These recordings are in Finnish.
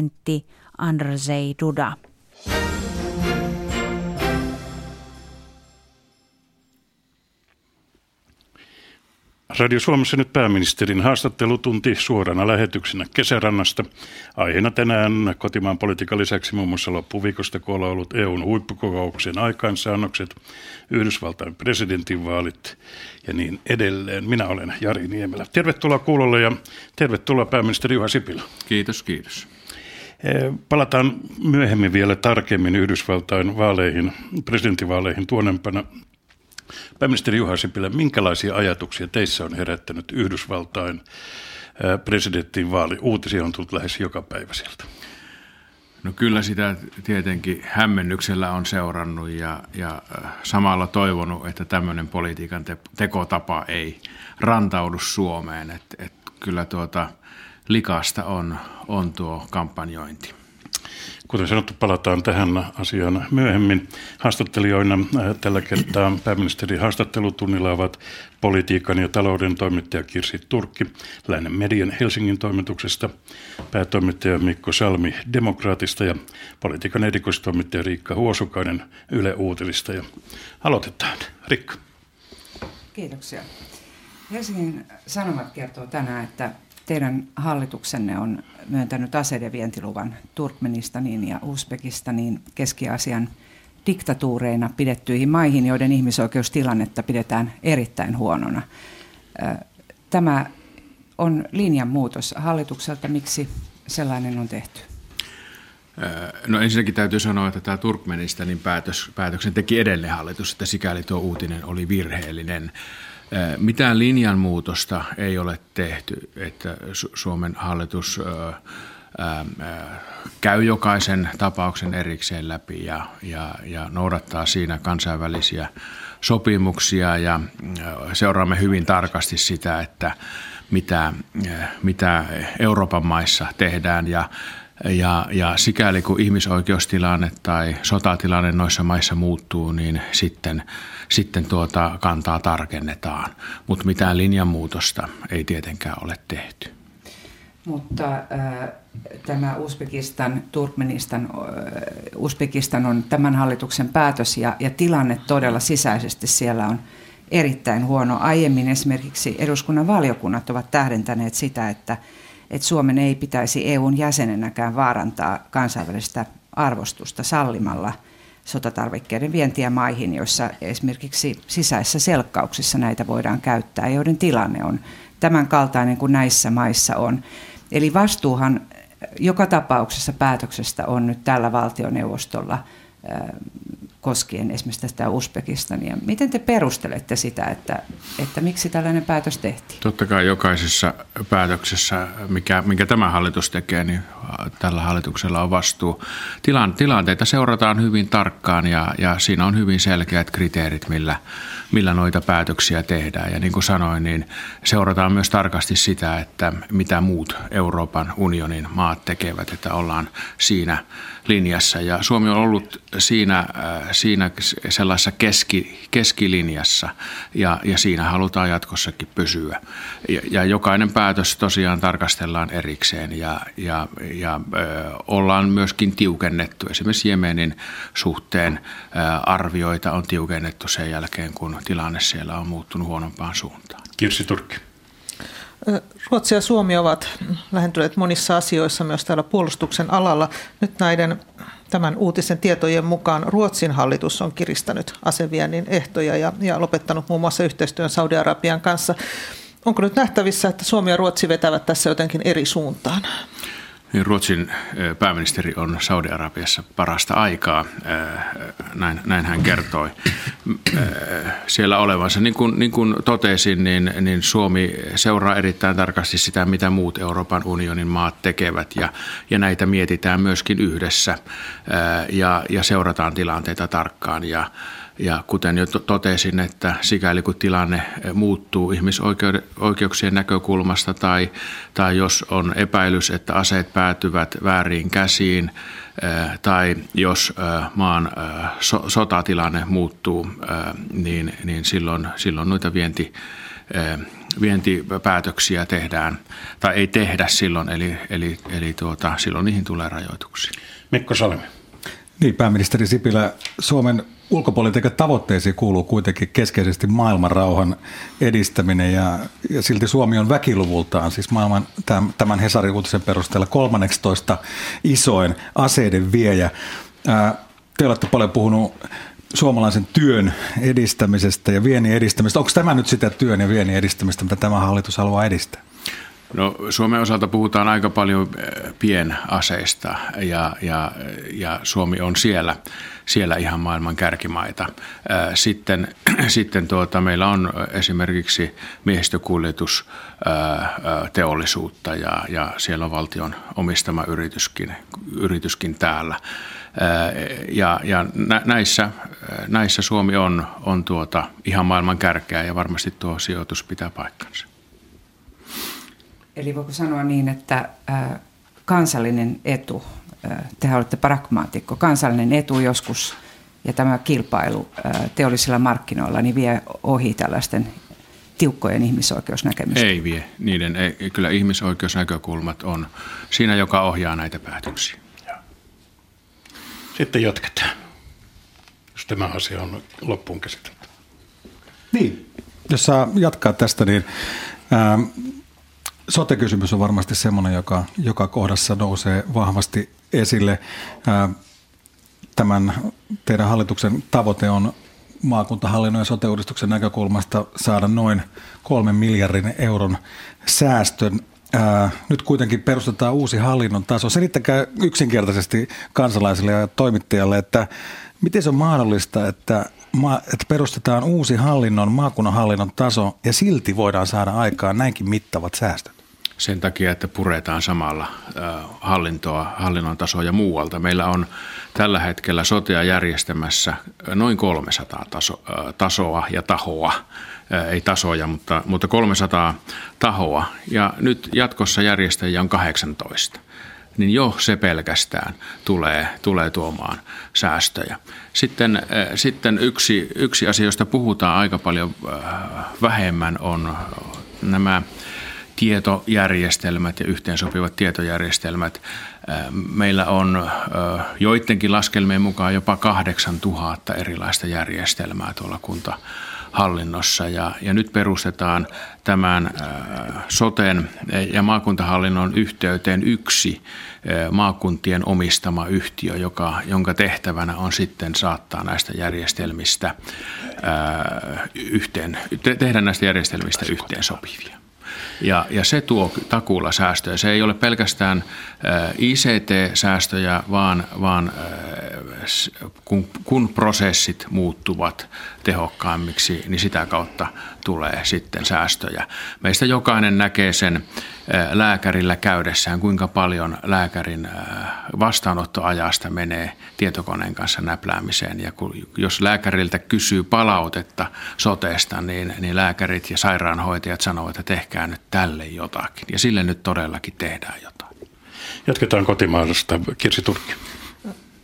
presidentti Andrzej Duda. Radio Suomessa nyt pääministerin haastattelutunti suorana lähetyksenä kesärannasta. Aiheena tänään kotimaan politiikan lisäksi muun muassa loppuviikosta koolla ollut EUn huippukokouksen aikaansaannokset, Yhdysvaltain presidentinvaalit ja niin edelleen. Minä olen Jari Niemelä. Tervetuloa kuulolle ja tervetuloa pääministeri Juha Sipilä. Kiitos, kiitos. Eh, palataan myöhemmin vielä tarkemmin Yhdysvaltain vaaleihin, presidentinvaaleihin tuonempana. Pääministeri Juha Sipilä, minkälaisia ajatuksia teissä on herättänyt Yhdysvaltain presidentin vaali? Uutisia on tullut lähes joka päivä sieltä. No kyllä sitä tietenkin hämmennyksellä on seurannut ja, ja samalla toivonut, että tämmöinen politiikan te- tekotapa ei rantaudu Suomeen. Et, et kyllä tuota likasta on, on tuo kampanjointi. Kuten sanottu, palataan tähän asiaan myöhemmin. Haastattelijoina äh, tällä kertaa pääministeri haastattelutunnilla ovat politiikan ja talouden toimittaja Kirsi Turkki, Läinen median Helsingin toimituksesta, päätoimittaja Mikko Salmi Demokraatista ja politiikan erikoistoimittaja Riikka Huosukainen Yle Uutilista. Ja aloitetaan. Riikka. Kiitoksia. Helsingin Sanomat kertoo tänään, että teidän hallituksenne on myöntänyt aseiden vientiluvan Turkmenistaniin ja Uzbekistaniin Keski-Asian diktatuureina pidettyihin maihin, joiden ihmisoikeustilannetta pidetään erittäin huonona. Tämä on linjanmuutos hallitukselta. Miksi sellainen on tehty? No ensinnäkin täytyy sanoa, että tämä Turkmenistanin päätös, päätöksen teki edellinen hallitus, että sikäli tuo uutinen oli virheellinen. Mitään linjanmuutosta ei ole tehty, että Suomen hallitus käy jokaisen tapauksen erikseen läpi ja, ja, ja noudattaa siinä kansainvälisiä sopimuksia ja seuraamme hyvin tarkasti sitä, että mitä, mitä Euroopan maissa tehdään ja ja, ja sikäli kun ihmisoikeustilanne tai sotatilanne noissa maissa muuttuu, niin sitten, sitten tuota kantaa tarkennetaan. Mutta mitään linjanmuutosta ei tietenkään ole tehty. Mutta äh, tämä Uzbekistan, Turkmenistan, äh, Uzbekistan on tämän hallituksen päätös ja, ja tilanne todella sisäisesti siellä on erittäin huono. Aiemmin esimerkiksi eduskunnan valiokunnat ovat tähdentäneet sitä, että – että Suomen ei pitäisi EUn jäsenenäkään vaarantaa kansainvälistä arvostusta sallimalla sotatarvikkeiden vientiä maihin, joissa esimerkiksi sisäisissä selkkauksissa näitä voidaan käyttää, joiden tilanne on tämän kaltainen kuin näissä maissa on. Eli vastuuhan joka tapauksessa päätöksestä on nyt tällä valtioneuvostolla koskien esimerkiksi tästä Uzbekistania. Miten te perustelette sitä, että, että miksi tällainen päätös tehtiin? Totta kai jokaisessa päätöksessä, mikä, minkä tämä hallitus tekee, niin tällä hallituksella on vastuu. Tilan, tilanteita seurataan hyvin tarkkaan ja, ja siinä on hyvin selkeät kriteerit, millä, millä noita päätöksiä tehdään. Ja niin kuin sanoin, niin seurataan myös tarkasti sitä, että mitä muut Euroopan unionin maat tekevät, että ollaan siinä linjassa. Ja Suomi on ollut siinä, äh, siinä sellaisessa keski, keskilinjassa ja, ja siinä halutaan jatkossakin pysyä. Ja, ja jokainen päätös tosiaan tarkastellaan erikseen ja, ja, ja ö, ollaan myöskin tiukennettu. Esimerkiksi Jemenin suhteen ö, arvioita on tiukennettu sen jälkeen, kun tilanne siellä on muuttunut huonompaan suuntaan. Kirsi Turkki. Ruotsi ja Suomi ovat lähentyneet monissa asioissa myös täällä puolustuksen alalla. Nyt näiden tämän uutisen tietojen mukaan Ruotsin hallitus on kiristänyt aseviennin ehtoja ja, ja lopettanut muun muassa yhteistyön Saudi-Arabian kanssa. Onko nyt nähtävissä, että Suomi ja Ruotsi vetävät tässä jotenkin eri suuntaan? Niin Ruotsin pääministeri on Saudi-Arabiassa parasta aikaa, näin, näin hän kertoi siellä olevansa. Niin kuin, niin kuin totesin, niin, niin Suomi seuraa erittäin tarkasti sitä, mitä muut Euroopan unionin maat tekevät ja, ja näitä mietitään myöskin yhdessä ja, ja seurataan tilanteita tarkkaan ja ja kuten jo totesin, että sikäli kun tilanne muuttuu ihmisoikeuksien näkökulmasta tai, tai jos on epäilys, että aseet päätyvät väärin käsiin tai jos maan sotatilanne muuttuu, niin, niin silloin, silloin noita vienti vientipäätöksiä tehdään tai ei tehdä silloin, eli, eli, eli tuota, silloin niihin tulee rajoituksia. Mikko Salmi. Niin, pääministeri Sipilä, Suomen ulkopolitiikan tavoitteisiin kuuluu kuitenkin keskeisesti maailman rauhan edistäminen ja, ja silti Suomi on väkiluvultaan, siis maailman tämän Hesarin uutisen perusteella 13 isoin aseiden viejä. Te olette paljon puhunut suomalaisen työn edistämisestä ja viennin edistämisestä. Onko tämä nyt sitä työn ja viennin edistämistä, mitä tämä hallitus haluaa edistää? No, Suomen osalta puhutaan aika paljon eh, pienaseista ja, ja, ja Suomi on siellä, siellä ihan maailman kärkimaita. Eh, sitten, sitten tuota, meillä on esimerkiksi miehistökuljetus eh, ja, ja siellä on valtion omistama yrityskin, yrityskin täällä. Ja, ja näissä, näissä Suomi on, on tuota ihan maailman kärkeä ja varmasti tuo sijoitus pitää paikkansa. Eli voiko sanoa niin, että kansallinen etu, te olette pragmaatikko, kansallinen etu joskus ja tämä kilpailu teollisilla markkinoilla niin vie ohi tällaisten tiukkojen ihmisoikeusnäkemysten? Ei vie. Niiden ei, kyllä ihmisoikeusnäkökulmat on siinä, joka ohjaa näitä päätöksiä. Sitten jatketaan, jos tämä asia on loppuun käsitelty. Niin, jos saa jatkaa tästä, niin ähm, sote-kysymys on varmasti semmoinen, joka joka kohdassa nousee vahvasti esille. Tämän teidän hallituksen tavoite on maakuntahallinnon ja sote-uudistuksen näkökulmasta saada noin kolmen miljardin euron säästön Ää, nyt kuitenkin perustetaan uusi hallinnon taso. Selittäkää yksinkertaisesti kansalaisille ja toimittajalle, että miten se on mahdollista, että, että perustetaan uusi hallinnon, maakunnan hallinnon taso ja silti voidaan saada aikaan näinkin mittavat säästöt? Sen takia, että puretaan samalla hallintoa, hallinnon tasoa ja muualta. Meillä on tällä hetkellä sotea järjestämässä noin 300 taso, tasoa ja tahoa ei tasoja, mutta, mutta 300 tahoa ja nyt jatkossa järjestäjiä on 18 niin jo se pelkästään tulee, tulee tuomaan säästöjä. Sitten, sitten yksi, yksi asia, josta puhutaan aika paljon vähemmän, on nämä tietojärjestelmät ja yhteensopivat tietojärjestelmät. Meillä on joidenkin laskelmien mukaan jopa 8000 erilaista järjestelmää tuolla kunta hallinnossa ja, ja nyt perustetaan tämän äh, soten ja maakuntahallinnon yhteyteen yksi äh, maakuntien omistama yhtiö, joka, jonka tehtävänä on sitten saattaa näistä järjestelmistä äh, yhteen, te, tehdä näistä järjestelmistä yhteen sopivia. Ja, ja se tuo takuulla säästöjä. Se ei ole pelkästään ICT-säästöjä, vaan, vaan kun, kun prosessit muuttuvat tehokkaammiksi, niin sitä kautta tulee sitten säästöjä. Meistä jokainen näkee sen lääkärillä käydessään, kuinka paljon lääkärin vastaanottoajasta menee tietokoneen kanssa näpläämiseen. Ja kun, jos lääkäriltä kysyy palautetta soteesta, niin, niin lääkärit ja sairaanhoitajat sanovat, että tehkää nyt tälle jotakin. Ja sille nyt todellakin tehdään jotain. Jatketaan kotimaasta. Kirsi Turkki.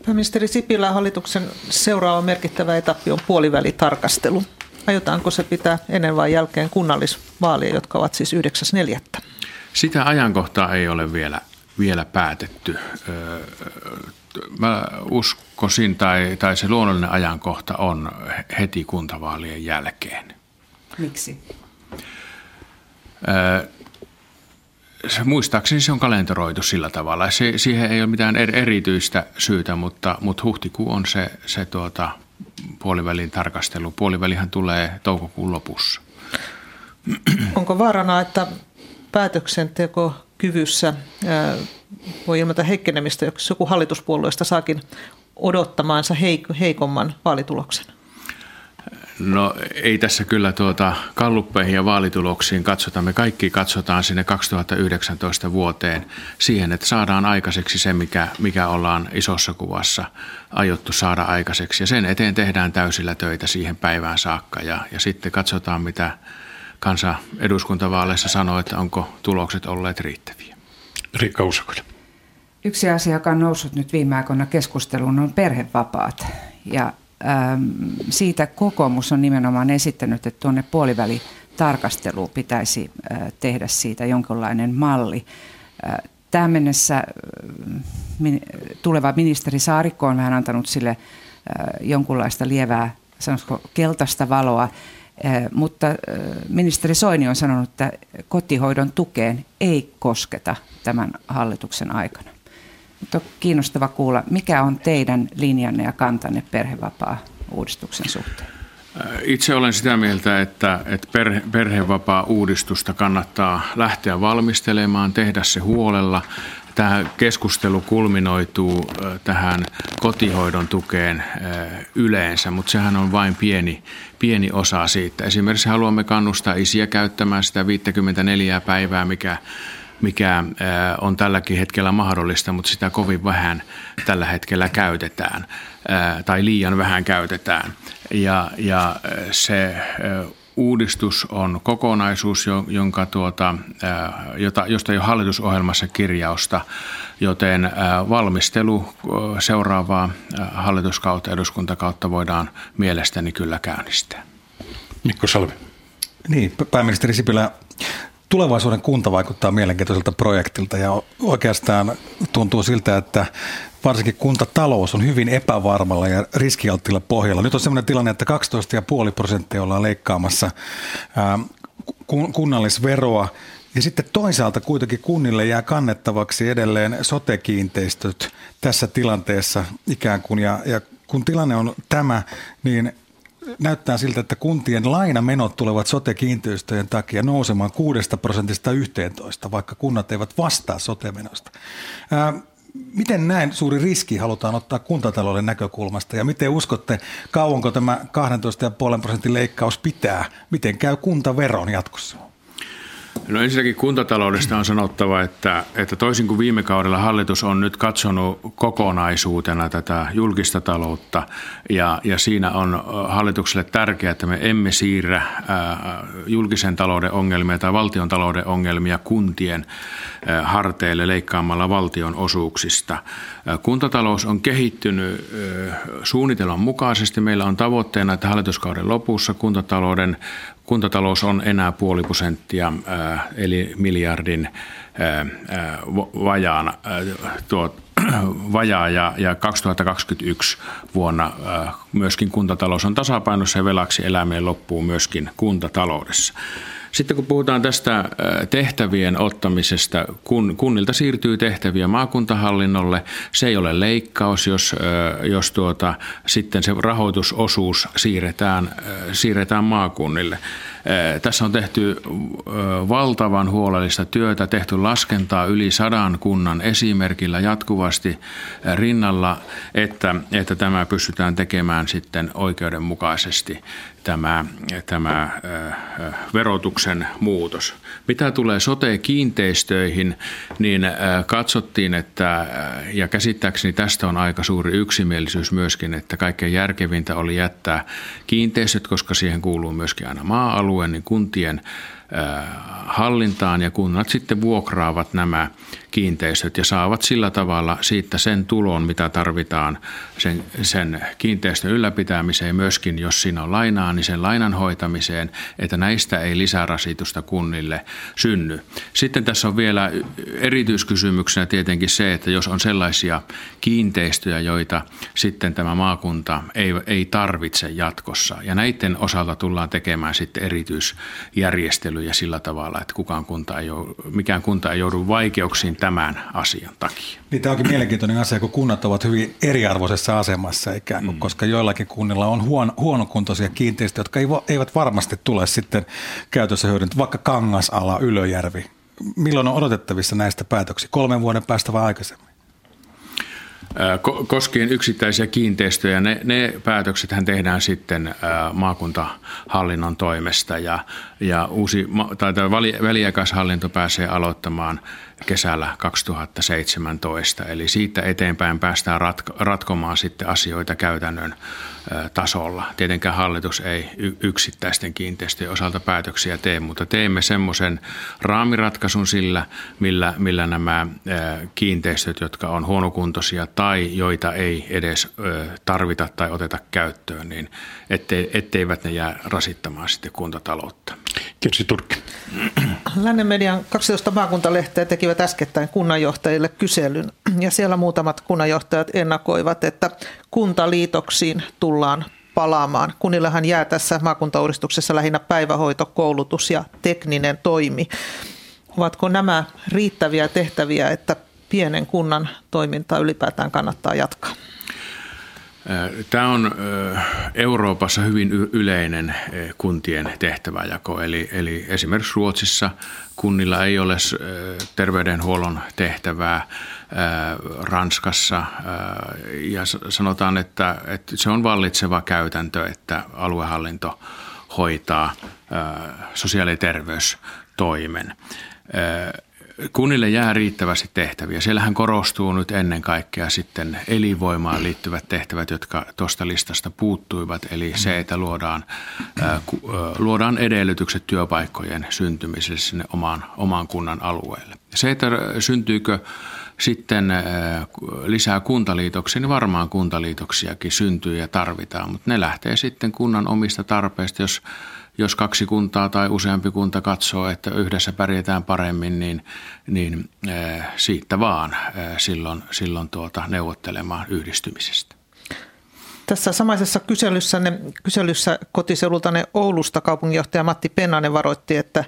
Pääministeri Sipilä hallituksen seuraava merkittävä etappi on puolivälitarkastelu. Aiotaanko se pitää ennen vai jälkeen kunnallisvaalia, jotka ovat siis 9.4. Sitä ajankohtaa ei ole vielä, vielä päätetty. Mä uskoisin, tai, tai se luonnollinen ajankohta on heti kuntavaalien jälkeen. Miksi? Muistaakseni se on kalenteroitu sillä tavalla. Se, siihen ei ole mitään erityistä syytä, mutta, mutta huhtikuu on se, se tuota, puolivälin tarkastelu. Puolivälihän tulee toukokuun lopussa. Onko vaarana, että päätöksentekokyvyssä voi ilmetä heikkenemistä, jos joku hallituspuolueesta saakin odottamaansa heikomman vaalituloksen? No ei tässä kyllä tuota kalluppeihin ja vaalituloksiin katsota. Me kaikki katsotaan sinne 2019 vuoteen siihen, että saadaan aikaiseksi se, mikä, mikä ollaan isossa kuvassa aiottu saada aikaiseksi. Ja sen eteen tehdään täysillä töitä siihen päivään saakka ja, ja sitten katsotaan, mitä kansa eduskuntavaaleissa sanoo, että onko tulokset olleet riittäviä. Riikka Usakoinen. Yksi asia, joka on noussut nyt viime aikoina keskusteluun, on perhevapaat. Ja siitä kokoomus on nimenomaan esittänyt, että tuonne puoliväli tarkastelu pitäisi tehdä siitä jonkinlainen malli. Tähän mennessä tuleva ministeri Saarikko on vähän antanut sille jonkunlaista lievää, sanoisiko keltaista valoa, mutta ministeri Soini on sanonut, että kotihoidon tukeen ei kosketa tämän hallituksen aikana. On kiinnostava kuulla, mikä on teidän linjanne ja kantanne perhevapaa-uudistuksen suhteen? Itse olen sitä mieltä, että, että perhe, perhevapaa-uudistusta kannattaa lähteä valmistelemaan, tehdä se huolella. Tämä keskustelu kulminoituu tähän kotihoidon tukeen yleensä, mutta sehän on vain pieni, pieni osa siitä. Esimerkiksi haluamme kannustaa isiä käyttämään sitä 54 päivää, mikä mikä on tälläkin hetkellä mahdollista, mutta sitä kovin vähän tällä hetkellä käytetään tai liian vähän käytetään. Ja, ja se uudistus on kokonaisuus, jonka tuota, jota, josta jo hallitusohjelmassa kirjausta, joten valmistelu seuraavaa hallituskautta, eduskuntakautta voidaan mielestäni kyllä käynnistää. Mikko Salvi. Niin, pääministeri Sipilä, tulevaisuuden kunta vaikuttaa mielenkiintoiselta projektilta ja oikeastaan tuntuu siltä, että varsinkin kuntatalous on hyvin epävarmalla ja riskialttilla pohjalla. Nyt on sellainen tilanne, että 12,5 prosenttia ollaan leikkaamassa kunnallisveroa ja sitten toisaalta kuitenkin kunnille jää kannettavaksi edelleen sotekiinteistöt tässä tilanteessa ikään kuin. Ja, ja kun tilanne on tämä, niin näyttää siltä, että kuntien lainamenot tulevat sote-kiinteistöjen takia nousemaan 6 prosentista 11, vaikka kunnat eivät vastaa sote-menosta. Miten näin suuri riski halutaan ottaa kuntatalouden näkökulmasta ja miten uskotte, kauanko tämä 12,5 prosentin leikkaus pitää? Miten käy kuntaveron jatkossa? No ensinnäkin kuntataloudesta on sanottava, että, että toisin kuin viime kaudella hallitus on nyt katsonut kokonaisuutena tätä julkista taloutta ja, ja siinä on hallitukselle tärkeää, että me emme siirrä julkisen talouden ongelmia tai valtion talouden ongelmia kuntien harteille leikkaamalla valtion osuuksista. Kuntatalous on kehittynyt suunnitelman mukaisesti. Meillä on tavoitteena, että hallituskauden lopussa kuntatalouden kuntatalous on enää puoli prosenttia, eli miljardin vajaan, tuo, vajaa ja, ja 2021 vuonna myöskin kuntatalous on tasapainossa ja velaksi elämeen loppuu myöskin kuntataloudessa. Sitten kun puhutaan tästä tehtävien ottamisesta, kun kunnilta siirtyy tehtäviä maakuntahallinnolle, se ei ole leikkaus, jos, jos tuota, sitten se rahoitusosuus siirretään, siirretään maakunnille. Tässä on tehty valtavan huolellista työtä, tehty laskentaa yli sadan kunnan esimerkillä jatkuvasti rinnalla, että, että tämä pystytään tekemään sitten oikeudenmukaisesti tämä, tämä verotuksen muutos. Mitä tulee sote-kiinteistöihin, niin katsottiin, että, ja käsittääkseni tästä on aika suuri yksimielisyys myöskin, että kaikkein järkevintä oli jättää kiinteistöt, koska siihen kuuluu myöskin aina maa-alue, niin kuntien hallintaan ja kunnat sitten vuokraavat nämä kiinteistöt ja saavat sillä tavalla siitä sen tulon, mitä tarvitaan sen, sen kiinteistön ylläpitämiseen, myöskin jos siinä on lainaa, niin sen lainan hoitamiseen, että näistä ei lisärasitusta kunnille synny. Sitten tässä on vielä erityiskysymyksenä tietenkin se, että jos on sellaisia kiinteistöjä, joita sitten tämä maakunta ei, ei tarvitse jatkossa, ja näiden osalta tullaan tekemään sitten erityisjärjestelyjä sillä tavalla, että kukaan kunta ei mikään kunta ei joudu vaikeuksiin tämän asian takia. Niin tämä onkin mielenkiintoinen asia, kun kunnat ovat hyvin eriarvoisessa asemassa ikään kuin, mm. koska joillakin kunnilla on huono, huonokuntoisia kiinteistöjä, jotka eivät varmasti tule sitten käytössä hyödyntä, vaikka Kangasala, Ylöjärvi. Milloin on odotettavissa näistä päätöksiä? Kolmen vuoden päästä vai aikaisemmin? Koskien yksittäisiä kiinteistöjä, ne, ne päätöksethän tehdään sitten maakuntahallinnon toimesta ja, ja uusi, tai väliaikaishallinto pääsee aloittamaan kesällä 2017. Eli siitä eteenpäin päästään ratkomaan sitten asioita käytännön tasolla. Tietenkään hallitus ei yksittäisten kiinteistöjen osalta päätöksiä tee, mutta teemme semmoisen raamiratkaisun sillä, millä, millä nämä kiinteistöt, jotka on huonokuntoisia tai joita ei edes tarvita tai oteta käyttöön, niin ettei, etteivät ne jää rasittamaan sitten kuntataloutta. Kirsi Turkki. Lännen median 12 maakuntalehteä tekivät äskettäin kunnanjohtajille kyselyn ja siellä muutamat kunnanjohtajat ennakoivat, että kuntaliitoksiin tullaan palaamaan. Kunnillahan jää tässä maakuntauudistuksessa lähinnä päivähoito, koulutus ja tekninen toimi. Ovatko nämä riittäviä tehtäviä, että pienen kunnan toimintaa ylipäätään kannattaa jatkaa? Tämä on Euroopassa hyvin yleinen kuntien tehtäväjako, eli, eli esimerkiksi Ruotsissa kunnilla ei ole terveydenhuollon tehtävää, Ranskassa ja sanotaan, että, että se on vallitseva käytäntö, että aluehallinto hoitaa sosiaali- ja terveystoimen kunnille jää riittävästi tehtäviä. Siellähän korostuu nyt ennen kaikkea sitten elinvoimaan liittyvät tehtävät, jotka tuosta listasta puuttuivat. Eli se, että luodaan, luodaan edellytykset työpaikkojen syntymiselle sinne omaan, omaan kunnan alueelle. Se, että syntyykö sitten lisää kuntaliitoksia, niin varmaan kuntaliitoksiakin syntyy ja tarvitaan, mutta ne lähtee sitten kunnan omista tarpeista, jos jos kaksi kuntaa tai useampi kunta katsoo, että yhdessä pärjätään paremmin, niin, niin siitä vaan silloin, silloin tuota, neuvottelemaan yhdistymisestä. Tässä samaisessa kyselyssä, kyselyssä kotiseudultanne Oulusta kaupunginjohtaja Matti Pennanen varoitti, että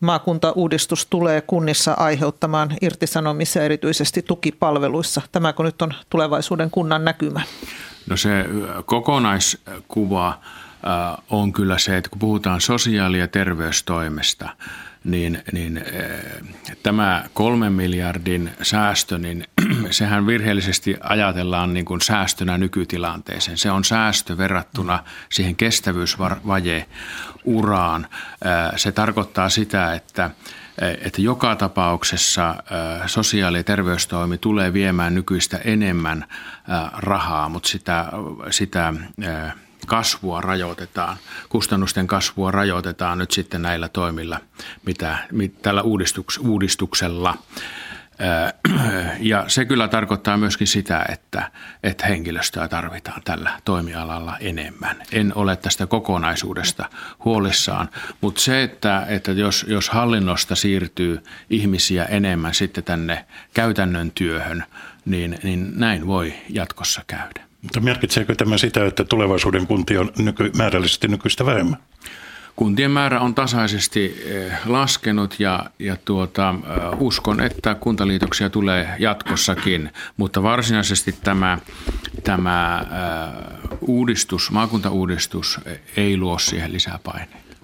maakuntauudistus tulee kunnissa aiheuttamaan irtisanomisia erityisesti tukipalveluissa. Tämäkö nyt on tulevaisuuden kunnan näkymä? No se kokonaiskuva on kyllä se, että kun puhutaan sosiaali- ja terveystoimesta, niin, niin tämä kolmen miljardin säästö, niin sehän virheellisesti ajatellaan niin kuin säästönä nykytilanteeseen. Se on säästö verrattuna siihen kestävyysvaje-uraan. Se tarkoittaa sitä, että että joka tapauksessa sosiaali- ja terveystoimi tulee viemään nykyistä enemmän rahaa, mutta sitä, sitä kasvua rajoitetaan, kustannusten kasvua rajoitetaan nyt sitten näillä toimilla, mitä, mit, tällä uudistuks, uudistuksella. Ja se kyllä tarkoittaa myöskin sitä, että, että henkilöstöä tarvitaan tällä toimialalla enemmän. En ole tästä kokonaisuudesta huolissaan, mutta se, että, että jos, jos hallinnosta siirtyy ihmisiä enemmän sitten tänne käytännön työhön, niin, niin näin voi jatkossa käydä. Mutta merkitseekö tämä sitä, että tulevaisuuden kunti on nyky, määrällisesti nykyistä vähemmän? Kuntien määrä on tasaisesti eh, laskenut ja, ja tuota, eh, uskon, että kuntaliitoksia tulee jatkossakin, mutta varsinaisesti tämä, tämä uh, uudistus, maakuntauudistus ei luo siihen lisää paineita.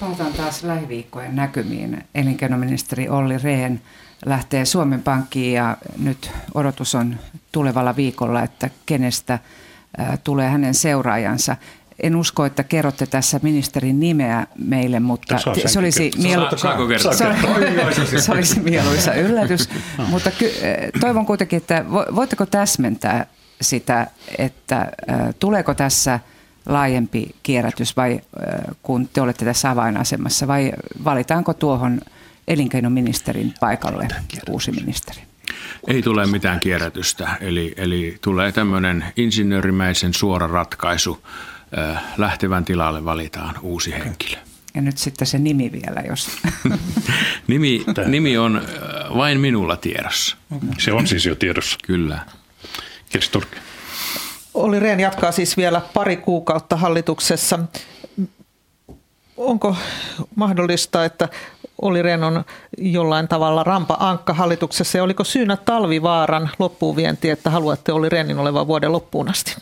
Palataan taas lähiviikkojen näkymiin. Elinkeinoministeri Olli Rehn lähtee Suomen Pankkiin ja nyt odotus on tulevalla viikolla, että kenestä tulee hänen seuraajansa. En usko, että kerrotte tässä ministerin nimeä meille, mutta se olisi, mielu- se olisi mieluisa yllätys. mutta toivon kuitenkin, että voitteko täsmentää sitä, että tuleeko tässä laajempi kierrätys vai kun te olette tässä avainasemassa vai valitaanko tuohon elinkeinoministerin paikalle uusi ministeri? Ei tule mitään kierrätystä, eli, eli tulee tämmöinen insinöörimäisen suora ratkaisu. Lähtevän tilalle valitaan uusi henkilö. Ja nyt sitten se nimi vielä, jos... nimi, nimi on vain minulla tiedossa. Se on siis jo tiedossa. Kyllä. Kirsi Turkki. Olli Rehn jatkaa siis vielä pari kuukautta hallituksessa. Onko mahdollista, että oli Renon jollain tavalla rampa-ankka hallituksessa ja oliko syynä talvivaaran loppuvienti, että haluatte oli Renin olevan vuoden loppuun asti?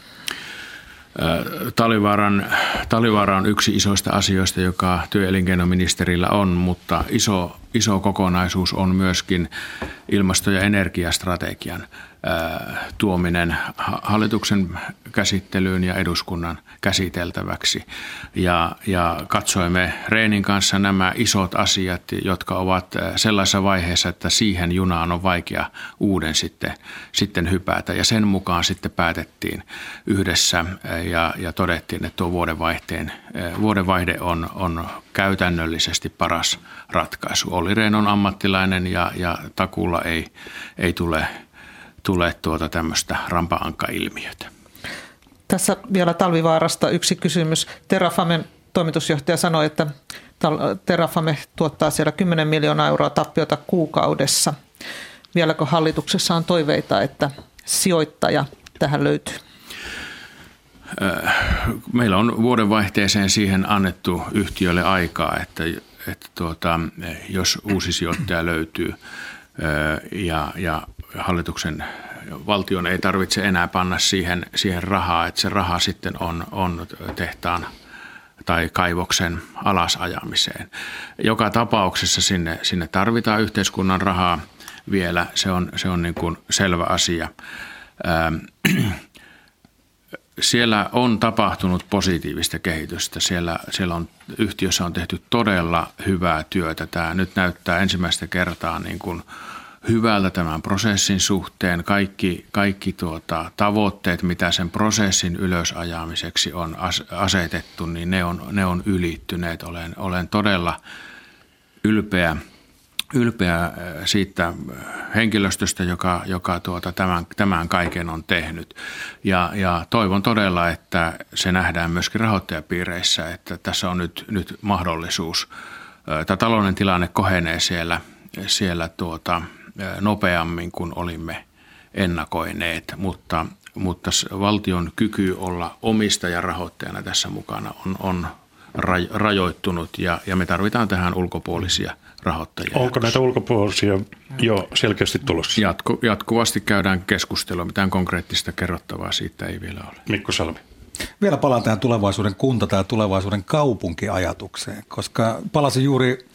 Talivaaran, Talivaara on yksi isoista asioista, joka työelinkeinoministerillä on, mutta iso iso kokonaisuus on myöskin ilmasto- ja energiastrategian tuominen hallituksen käsittelyyn ja eduskunnan käsiteltäväksi. Ja, ja katsoimme Reenin kanssa nämä isot asiat, jotka ovat sellaisessa vaiheessa, että siihen junaan on vaikea uuden sitten, sitten hypätä. Ja sen mukaan sitten päätettiin yhdessä ja, ja todettiin, että tuo vuodenvaihteen, vuodenvaihde on, on käytännöllisesti paras ratkaisu. Olli Rehn on ammattilainen ja, ja takulla ei, ei tule – tule tuota tämmöistä rampa-ankka-ilmiötä. Tässä vielä Talvivaarasta yksi kysymys. Terrafamen toimitusjohtaja sanoi, että Terrafame tuottaa siellä 10 miljoonaa euroa tappiota kuukaudessa. Vieläkö hallituksessa on toiveita, että sijoittaja tähän löytyy? Äh, meillä on vuodenvaihteeseen siihen annettu yhtiölle aikaa, että, että tuota, jos uusi sijoittaja löytyy äh, ja, ja hallituksen valtion ei tarvitse enää panna siihen, siihen rahaa, että se raha sitten on, on tehtaan tai kaivoksen alasajamiseen. Joka tapauksessa sinne, sinne tarvitaan yhteiskunnan rahaa vielä, se on, se on niin kuin selvä asia. Ähm, siellä on tapahtunut positiivista kehitystä. Siellä, siellä on, yhtiössä on tehty todella hyvää työtä. Tämä nyt näyttää ensimmäistä kertaa niin kuin – hyvältä tämän prosessin suhteen. Kaikki, kaikki tuota, tavoitteet, mitä sen prosessin ylösajamiseksi on asetettu, niin ne on, ne on ylittyneet. Olen, olen todella ylpeä, ylpeä äh, siitä henkilöstöstä, joka, joka tuota, tämän, tämän kaiken on tehnyt. Ja, ja toivon todella, että se nähdään myöskin rahoittajapiireissä, että tässä on nyt, nyt mahdollisuus. Äh, tämä talouden tilanne kohenee siellä, siellä tuota, nopeammin kuin olimme ennakoineet, mutta, mutta valtion kyky olla omistajarahoittajana tässä mukana on, on rajoittunut ja, ja me tarvitaan tähän ulkopuolisia rahoittajia. Onko näitä ulkopuolisia jo selkeästi tulossa? Jatku, jatkuvasti käydään keskustelua. Mitään konkreettista kerrottavaa siitä ei vielä ole. Mikko Salmi. Vielä palaan tähän tulevaisuuden kunta- tai tulevaisuuden kaupunkiajatukseen, koska palasin juuri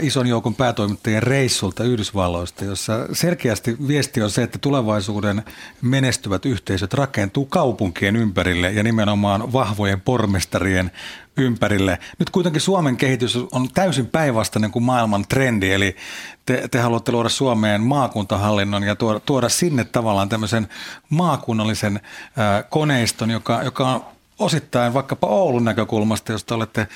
ison joukon päätoimittajien reissulta Yhdysvalloista, jossa selkeästi viesti on se, että tulevaisuuden menestyvät yhteisöt rakentuu kaupunkien ympärille ja nimenomaan vahvojen pormestarien ympärille. Nyt kuitenkin Suomen kehitys on täysin päinvastainen kuin maailman trendi, eli te, te haluatte luoda Suomeen maakuntahallinnon ja tuoda, tuoda sinne tavallaan tämmöisen maakunnallisen äh, koneiston, joka, joka on osittain vaikkapa Oulun näkökulmasta, josta olette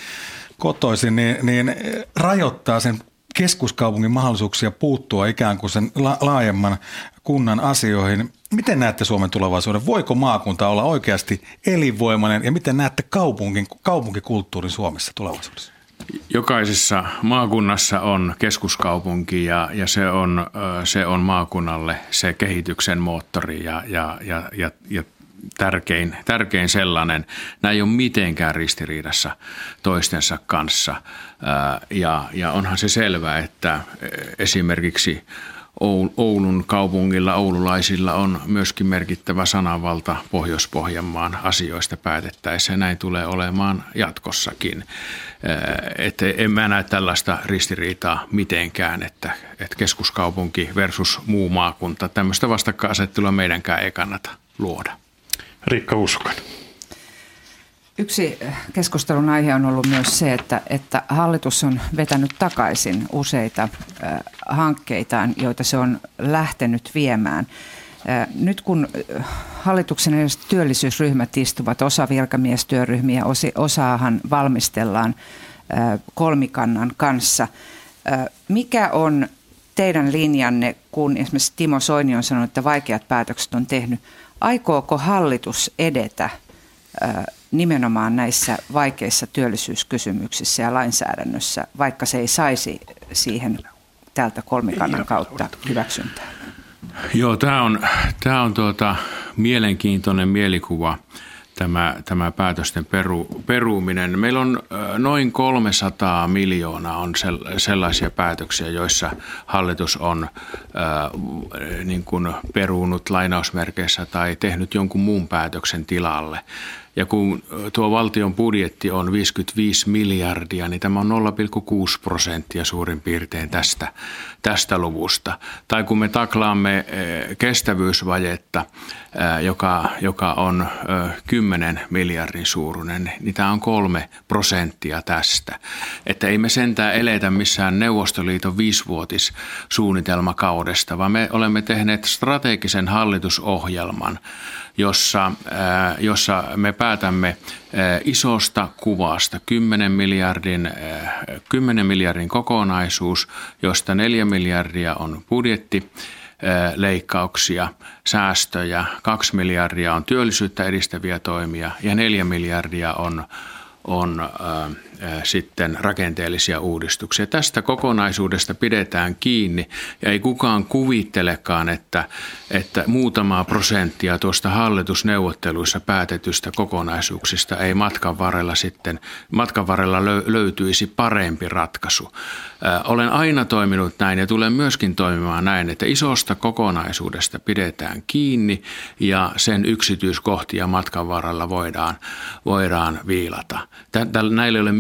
kotoisin, niin, niin rajoittaa sen keskuskaupungin mahdollisuuksia puuttua ikään kuin sen la- laajemman kunnan asioihin. Miten näette Suomen tulevaisuuden? Voiko maakunta olla oikeasti elinvoimainen ja miten näette kaupunkin, kaupunkikulttuurin Suomessa tulevaisuudessa? Jokaisessa maakunnassa on keskuskaupunki ja, ja se, on, se on maakunnalle se kehityksen moottori ja, ja, ja, ja, ja tärkein, tärkein sellainen. Nämä ei ole mitenkään ristiriidassa toistensa kanssa. Ja, ja onhan se selvää, että esimerkiksi Oulun kaupungilla, oululaisilla on myöskin merkittävä sananvalta Pohjois-Pohjanmaan asioista päätettäessä näin tulee olemaan jatkossakin. Että en mä näe tällaista ristiriitaa mitenkään, että, että keskuskaupunki versus muu maakunta, tämmöistä vastakkainasettelua meidänkään ei kannata luoda. Riikka Uskonen. Yksi keskustelun aihe on ollut myös se, että, että hallitus on vetänyt takaisin useita äh, hankkeitaan, joita se on lähtenyt viemään. Äh, nyt kun hallituksen työllisyysryhmät istuvat, osa virkamiestyöryhmiä, osaahan valmistellaan kolmikannan kanssa. Mikä on teidän linjanne, kun esimerkiksi Timo Soini on sanonut, että vaikeat päätökset on tehnyt – Aikooko hallitus edetä nimenomaan näissä vaikeissa työllisyyskysymyksissä ja lainsäädännössä, vaikka se ei saisi siihen tältä kolmikannan kautta hyväksyntää? Joo, tämä on, tämä on tuota, mielenkiintoinen mielikuva tämä, tämä päätösten peru, peruuminen. Meillä on noin 300 miljoonaa on sellaisia päätöksiä, joissa hallitus on äh, niin kuin peruunut lainausmerkeissä tai tehnyt jonkun muun päätöksen tilalle. Ja kun tuo valtion budjetti on 55 miljardia, niin tämä on 0,6 prosenttia suurin piirtein tästä, tästä luvusta. Tai kun me taklaamme kestävyysvajetta, joka, joka on 10 miljardin suuruinen, niin tämä on kolme prosenttia tästä. Että ei me sentään eletä missään Neuvostoliiton viisivuotissuunnitelmakaudesta, vaan me olemme tehneet strategisen hallitusohjelman, jossa, jossa me päätämme isosta kuvasta. 10 miljardin, 10 miljardin kokonaisuus, josta 4 miljardia on budjetti leikkauksia, säästöjä, 2 miljardia on työllisyyttä edistäviä toimia ja 4 miljardia on, on äh, sitten rakenteellisia uudistuksia. Tästä kokonaisuudesta pidetään kiinni ja ei kukaan kuvittelekaan, että, että muutamaa prosenttia tuosta hallitusneuvotteluissa päätetystä kokonaisuuksista ei matkan varrella sitten, matkan varrella löytyisi parempi ratkaisu. Olen aina toiminut näin ja tulen myöskin toimimaan näin, että isosta kokonaisuudesta pidetään kiinni ja sen yksityiskohtia matkan varrella voidaan, voidaan viilata. Näillä ei ole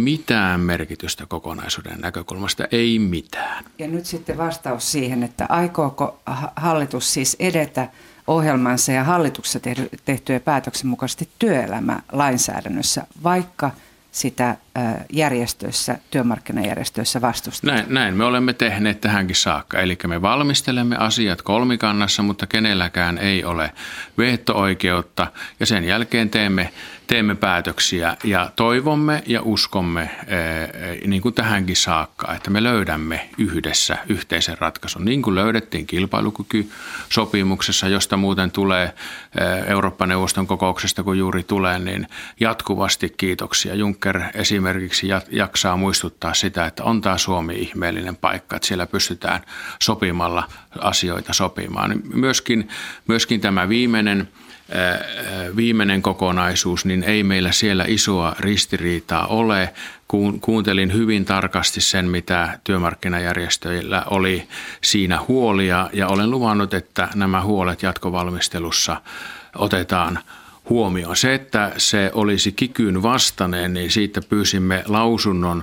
merkitystä kokonaisuuden näkökulmasta, ei mitään. Ja nyt sitten vastaus siihen, että aikooko hallitus siis edetä ohjelmansa ja hallituksessa tehtyjä päätöksen mukaisesti työelämälainsäädännössä, vaikka – sitä järjestöissä, työmarkkinajärjestöissä vastustetaan. Näin, näin me olemme tehneet tähänkin saakka. Eli me valmistelemme asiat kolmikannassa, mutta kenelläkään ei ole veto-oikeutta ja sen jälkeen teemme teemme päätöksiä ja toivomme ja uskomme, niin kuin tähänkin saakka, että me löydämme yhdessä yhteisen ratkaisun. Niin kuin löydettiin kilpailukykysopimuksessa, josta muuten tulee Eurooppa-neuvoston kokouksesta, kun juuri tulee, niin jatkuvasti kiitoksia. Juncker esimerkiksi jaksaa muistuttaa sitä, että on tämä Suomi ihmeellinen paikka, että siellä pystytään sopimalla asioita sopimaan. Myöskin, myöskin tämä viimeinen viimeinen kokonaisuus, niin ei meillä siellä isoa ristiriitaa ole. Kuuntelin hyvin tarkasti sen, mitä työmarkkinajärjestöillä oli siinä huolia ja olen luvannut, että nämä huolet jatkovalmistelussa otetaan huomioon. Se, että se olisi kikyn vastaneen, niin siitä pyysimme lausunnon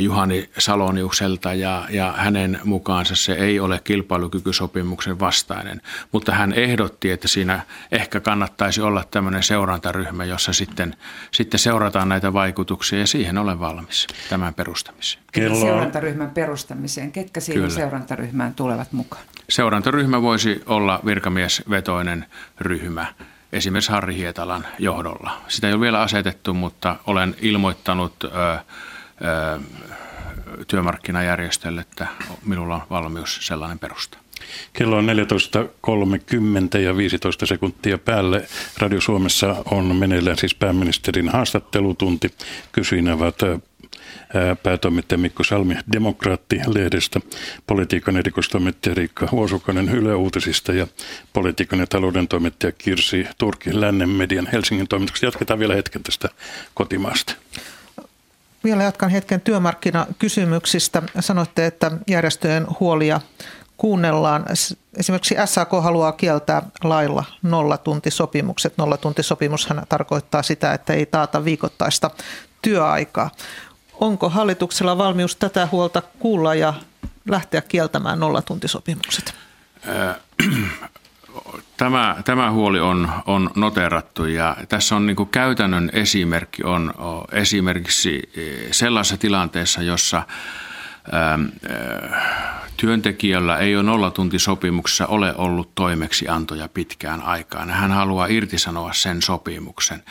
Juhani Saloniukselta ja, ja hänen mukaansa se ei ole kilpailukykysopimuksen vastainen. Mutta hän ehdotti, että siinä ehkä kannattaisi olla tämmöinen seurantaryhmä, jossa sitten, sitten seurataan näitä vaikutuksia ja siihen olen valmis tämän perustamiseen. Kello... Seurantaryhmän perustamiseen. Ketkä siihen Kyllä. seurantaryhmään tulevat mukaan? Seurantaryhmä voisi olla virkamiesvetoinen ryhmä esimerkiksi Harri Hietalan johdolla. Sitä ei ole vielä asetettu, mutta olen ilmoittanut ö, ö, työmarkkinajärjestölle, että minulla on valmius sellainen perusta. Kello on 14.30 ja 15 sekuntia päälle. Radio Suomessa on meneillään siis pääministerin haastattelutunti. Kysyinävät päätoimittaja Mikko Salmi Demokraatti-lehdestä, politiikan erikoistoimittaja Riikka Huosukainen Yle Uutisista ja politiikan ja talouden toimittaja Kirsi Turki Lännen median Helsingin toimituksesta. Jatketaan vielä hetken tästä kotimaasta. Vielä jatkan hetken työmarkkinakysymyksistä. Sanoitte, että järjestöjen huolia kuunnellaan. Esimerkiksi SAK haluaa kieltää lailla nollatuntisopimukset. Nollatuntisopimushan tarkoittaa sitä, että ei taata viikoittaista työaikaa. Onko hallituksella valmius tätä huolta kuulla ja lähteä kieltämään nollatuntisopimukset? Tämä, tämä huoli on, on noterattu ja tässä on niin käytännön esimerkki on esimerkiksi sellaisessa tilanteessa, jossa työntekijällä ei ole nollatuntisopimuksessa ole ollut toimeksiantoja pitkään aikaan. Hän haluaa irtisanoa sen sopimuksen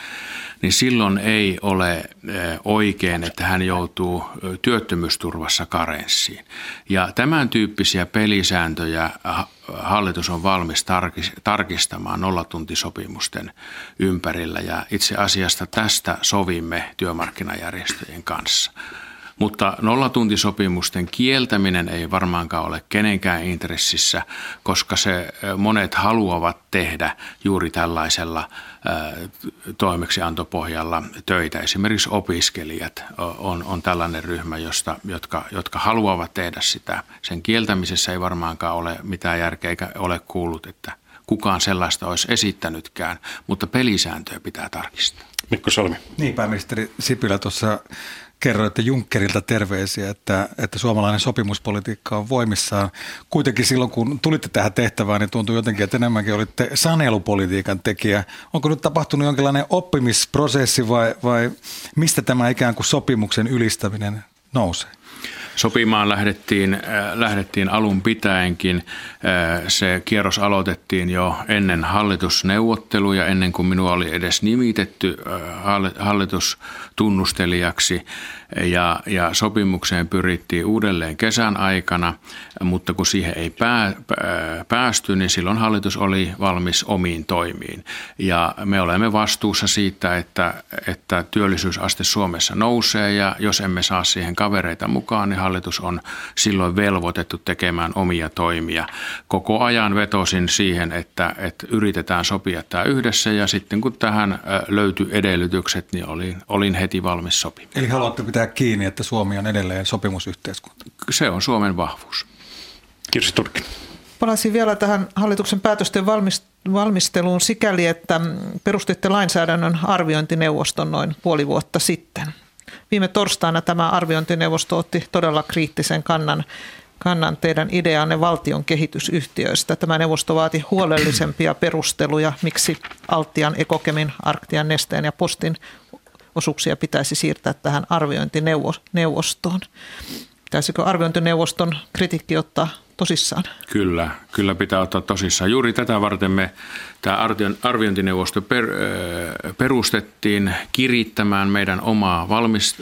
niin silloin ei ole eh, oikein, että hän joutuu työttömyysturvassa karenssiin. Ja tämän tyyppisiä pelisääntöjä hallitus on valmis tarkistamaan nollatuntisopimusten ympärillä ja itse asiasta tästä sovimme työmarkkinajärjestöjen kanssa. Mutta nollatuntisopimusten kieltäminen ei varmaankaan ole kenenkään intressissä, koska se monet haluavat tehdä juuri tällaisella toimeksiantopohjalla töitä. Esimerkiksi opiskelijat on, on tällainen ryhmä, josta, jotka, jotka haluavat tehdä sitä. Sen kieltämisessä ei varmaankaan ole mitään järkeä eikä ole kuullut, että kukaan sellaista olisi esittänytkään, mutta pelisääntöjä pitää tarkistaa. Mikko Salmi. Niin, pääministeri Sipilä tuossa kerroitte Junckerilta terveisiä, että, että suomalainen sopimuspolitiikka on voimissaan. Kuitenkin silloin, kun tulitte tähän tehtävään, niin tuntui jotenkin, että enemmänkin olitte sanelupolitiikan tekijä. Onko nyt tapahtunut jonkinlainen oppimisprosessi vai, vai mistä tämä ikään kuin sopimuksen ylistäminen nousee? Sopimaan lähdettiin, äh, lähdettiin alun pitäenkin. Äh, se kierros aloitettiin jo ennen hallitusneuvotteluja, ennen kuin minua oli edes nimitetty äh, hallitustunnustelijaksi ja, ja sopimukseen pyrittiin uudelleen kesän aikana, mutta kun siihen ei pää, päästy, niin silloin hallitus oli valmis omiin toimiin. Ja me olemme vastuussa siitä, että, että työllisyysaste Suomessa nousee ja jos emme saa siihen kavereita mukaan, niin hallitus on silloin velvoitettu tekemään omia toimia. Koko ajan vetosin siihen, että, että yritetään sopia tämä yhdessä ja sitten kun tähän löytyi edellytykset, niin olin, olin heti valmis sopimaan. Eli haluatte pitää kiinni, että Suomi on edelleen sopimusyhteiskunta? Se on Suomen vahvuus. Kirsi Turkki. Palasin vielä tähän hallituksen päätösten valmisteluun sikäli, että perustitte lainsäädännön arviointineuvoston noin puoli vuotta sitten. Viime torstaina tämä arviointineuvosto otti todella kriittisen kannan, kannan teidän ideanne valtion kehitysyhtiöistä. Tämä neuvosto vaati huolellisempia perusteluja, miksi Altian, Ekokemin, Arktian, Nesteen ja Postin osuuksia pitäisi siirtää tähän arviointineuvostoon. Pitäisikö arviointineuvoston kritiikki ottaa tosissaan? Kyllä, kyllä pitää ottaa tosissaan. Juuri tätä varten me tämä arviointineuvosto per, perustettiin kirittämään meidän omaa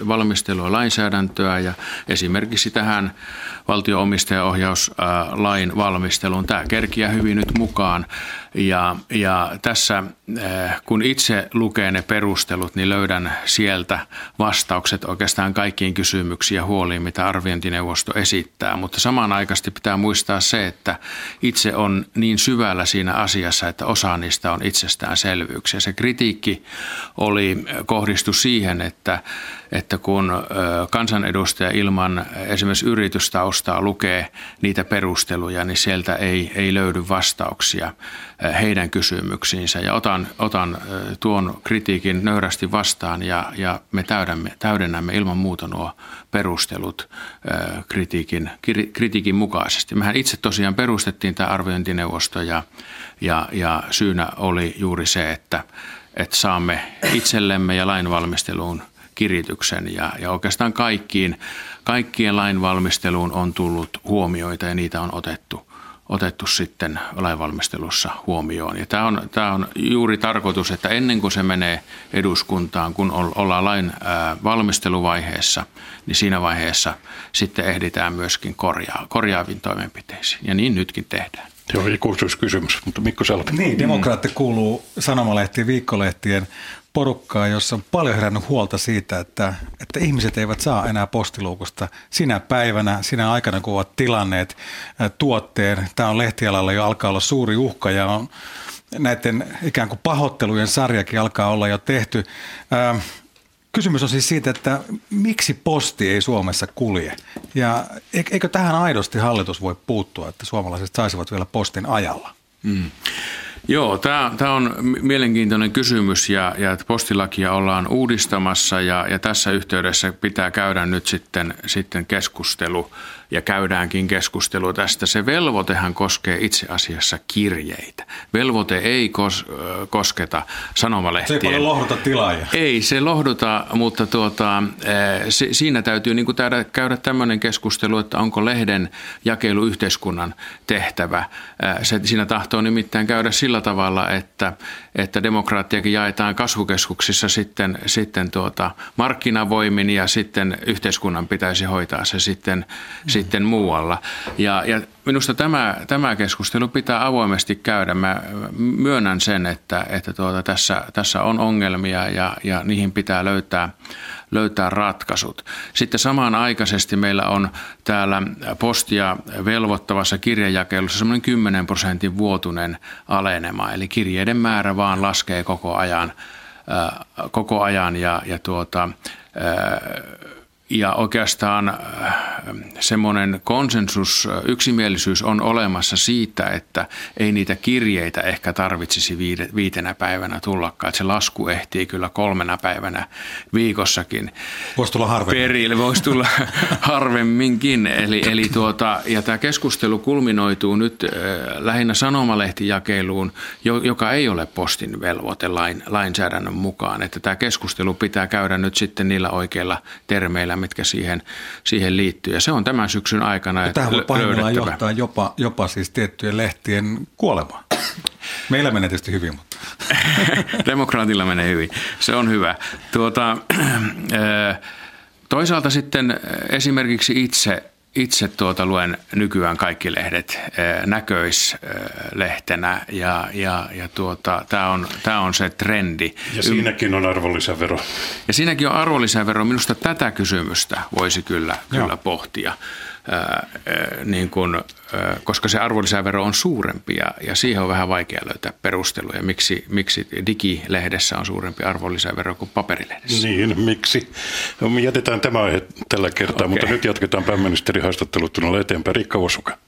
valmistelua lainsäädäntöä ja esimerkiksi tähän valtio-omistajaohjauslain valmisteluun. Tämä kerkiää hyvin nyt mukaan ja, ja tässä kun itse lukee ne perustelut, niin löydän sieltä vastaukset oikeastaan kaikkiin kysymyksiin ja huoliin, mitä arviointineuvosto esittää. Mutta samanaikaisesti pitää muistaa se, että itse on niin syvällä siinä asiassa, että osa niistä on itsestäänselvyyksiä. Se kritiikki oli kohdistu siihen, että, että kun kansanedustaja ilman esimerkiksi yritystaustaa lukee niitä perusteluja, niin sieltä ei, ei löydy vastauksia heidän kysymyksiinsä. Ja otan, otan tuon kritiikin nöyrästi vastaan ja, ja me täydennämme, täydennämme ilman muuta nuo perustelut kritiikin, kritiikin mukaisesti. Mehän itse tosiaan perustettiin tämä arviointineuvosto ja, ja, ja syynä oli juuri se, että, että saamme itsellemme ja lainvalmisteluun kirityksen ja, ja oikeastaan kaikkiin, kaikkien lainvalmisteluun on tullut huomioita ja niitä on otettu – otettu sitten lainvalmistelussa huomioon. Ja tämä on, tämä on juuri tarkoitus, että ennen kuin se menee eduskuntaan, kun ollaan lain valmisteluvaiheessa, niin siinä vaiheessa sitten ehditään myöskin korjaa, korjaaviin toimenpiteisiin. Ja niin nytkin tehdään. Joo, ikuisuuskysymys, mutta Mikko Salmi. Niin, demokraatti kuuluu sanomalehtien, viikkolehtien porukkaa, jossa on paljon herännyt huolta siitä, että, että ihmiset eivät saa enää postiluukusta sinä päivänä, sinä aikana, kun ovat tilanneet tuotteen. Tämä on lehtialalla jo alkaa olla suuri uhka ja on näiden ikään kuin pahoittelujen sarjakin alkaa olla jo tehty. Kysymys on siis siitä, että miksi posti ei Suomessa kulje? Ja eikö tähän aidosti hallitus voi puuttua, että suomalaiset saisivat vielä postin ajalla? Mm. Joo, tämä on mielenkiintoinen kysymys ja, ja postilakia ollaan uudistamassa ja, ja tässä yhteydessä pitää käydä nyt sitten, sitten keskustelu ja käydäänkin keskustelua tästä. Se velvoitehan koskee itse asiassa kirjeitä. Velvoite ei kos, kosketa sanomalehtiä. Se ei paljon lohduta tilaajia. Ei se lohduta, mutta tuota, se, siinä täytyy niin käydä, käydä tämmöinen keskustelu, että onko lehden jakelu yhteiskunnan tehtävä. Se, siinä tahtoo nimittäin käydä sillä tavalla, että, että demokraattiakin jaetaan kasvukeskuksissa sitten, sitten tuota, markkinavoimin ja sitten yhteiskunnan pitäisi hoitaa se sitten, mm sitten muualla. Ja, ja minusta tämä, tämä keskustelu pitää avoimesti käydä. Mä myönnän sen, että, että tuota, tässä, tässä on ongelmia ja, ja niihin pitää löytää, löytää ratkaisut. Sitten samanaikaisesti meillä on täällä postia velvoittavassa kirjajakelussa semmoinen 10 prosentin vuotuinen alenema, eli kirjeiden määrä vaan laskee koko ajan, koko ajan ja, ja tuota, ja oikeastaan äh, semmoinen konsensus, yksimielisyys on olemassa siitä, että ei niitä kirjeitä ehkä tarvitsisi viitenä päivänä tullakaan. Että se lasku ehtii kyllä kolmena päivänä viikossakin. Voisi tulla harvemmin. Perille voisi tulla harvemminkin. Eli, eli tuota, ja tämä keskustelu kulminoituu nyt äh, lähinnä sanomalehtijakeluun, joka ei ole postin velvoite lain, lainsäädännön mukaan. Että tämä keskustelu pitää käydä nyt sitten niillä oikeilla termeillä, mitkä siihen, siihen liittyy. Ja se on tämän syksyn aikana ja Tähän voi pahimmillaan johtaa jopa, jopa siis tiettyjen lehtien kuolemaan. Meillä menee tietysti hyvin, mutta... Demokraatilla menee hyvin. Se on hyvä. Tuota, toisaalta sitten esimerkiksi itse itse tuota luen nykyään kaikki lehdet eh, näköislehtenä ja, ja, ja tuota, tämä on, tää on se trendi. Ja siinäkin on arvonlisävero. Ja siinäkin on arvonlisävero. Minusta tätä kysymystä voisi kyllä, kyllä pohtia niin kun, koska se arvonlisävero on suurempi ja, ja siihen on vähän vaikea löytää perusteluja, miksi, miksi digilehdessä on suurempi arvonlisävero kuin paperilehdessä. Niin, miksi? No, me jätetään tämä aihe tällä kertaa, okay. mutta nyt jatketaan pääministerin haastattelut tunnella eteenpäin. Rikka Vosuka.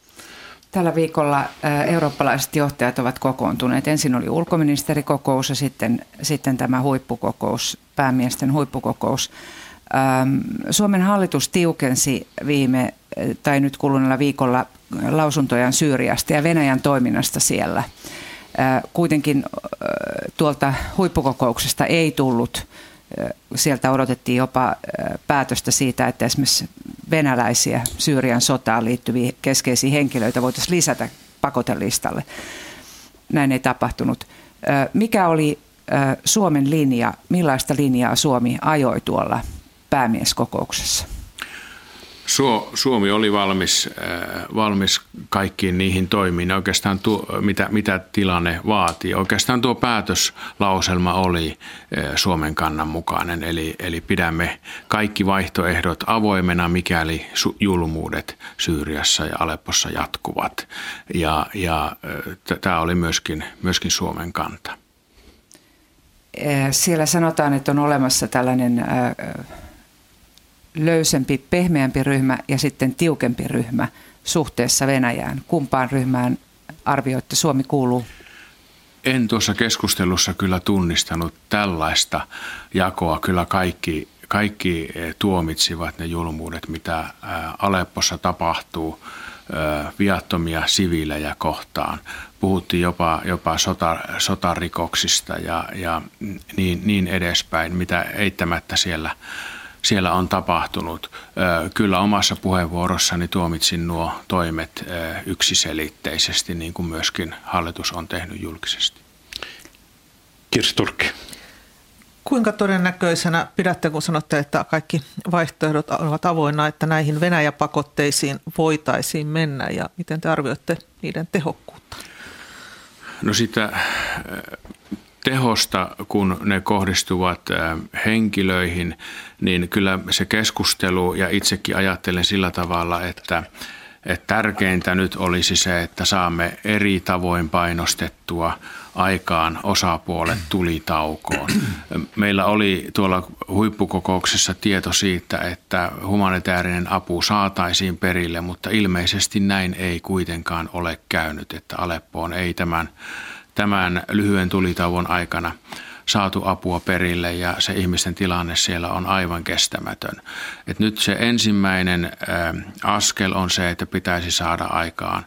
Tällä viikolla eurooppalaiset johtajat ovat kokoontuneet. Ensin oli ulkoministerikokous ja sitten, sitten tämä huippukokous, päämiesten huippukokous. Suomen hallitus tiukensi viime tai nyt kuluneella viikolla lausuntojaan Syyriasta ja Venäjän toiminnasta siellä. Kuitenkin tuolta huippukokouksesta ei tullut, sieltä odotettiin jopa päätöstä siitä, että esimerkiksi venäläisiä Syyrian sotaan liittyviä keskeisiä henkilöitä voitaisiin lisätä pakotelistalle. Näin ei tapahtunut. Mikä oli Suomen linja, millaista linjaa Suomi ajoi tuolla päämieskokouksessa? Suomi oli valmis, äh, valmis kaikkiin niihin toimiin, oikeastaan tuo, mitä, mitä tilanne vaatii. Oikeastaan tuo päätöslauselma oli äh, Suomen kannan mukainen, eli, eli pidämme kaikki vaihtoehdot avoimena, mikäli julmuudet Syyriassa ja Aleppossa jatkuvat. Ja, ja äh, tämä oli myöskin, myöskin Suomen kanta. Siellä sanotaan, että on olemassa tällainen löysempi, pehmeämpi ryhmä ja sitten tiukempi ryhmä suhteessa Venäjään? Kumpaan ryhmään arvioitte Suomi kuuluu? En tuossa keskustelussa kyllä tunnistanut tällaista jakoa. Kyllä kaikki, kaikki eh, tuomitsivat ne julmuudet, mitä eh, Aleppossa tapahtuu eh, viattomia siviilejä kohtaan. Puhuttiin jopa, jopa sota, sotarikoksista ja, ja niin, niin edespäin, mitä eittämättä siellä siellä on tapahtunut. Kyllä omassa puheenvuorossani tuomitsin nuo toimet yksiselitteisesti, niin kuin myöskin hallitus on tehnyt julkisesti. Kirsi Turkki. Kuinka todennäköisenä pidätte, kun sanotte, että kaikki vaihtoehdot ovat avoinna, että näihin Venäjä-pakotteisiin voitaisiin mennä ja miten te arvioitte niiden tehokkuutta? No sitä tehosta, kun ne kohdistuvat henkilöihin, niin kyllä se keskustelu ja itsekin ajattelen sillä tavalla, että, että tärkeintä nyt olisi se, että saamme eri tavoin painostettua aikaan osapuolet tulitaukoon. Meillä oli tuolla huippukokouksessa tieto siitä, että humanitaarinen apu saataisiin perille, mutta ilmeisesti näin ei kuitenkaan ole käynyt, että Aleppoon ei tämän tämän lyhyen tulitauon aikana saatu apua perille ja se ihmisten tilanne siellä on aivan kestämätön. Et nyt se ensimmäinen askel on se, että pitäisi saada aikaan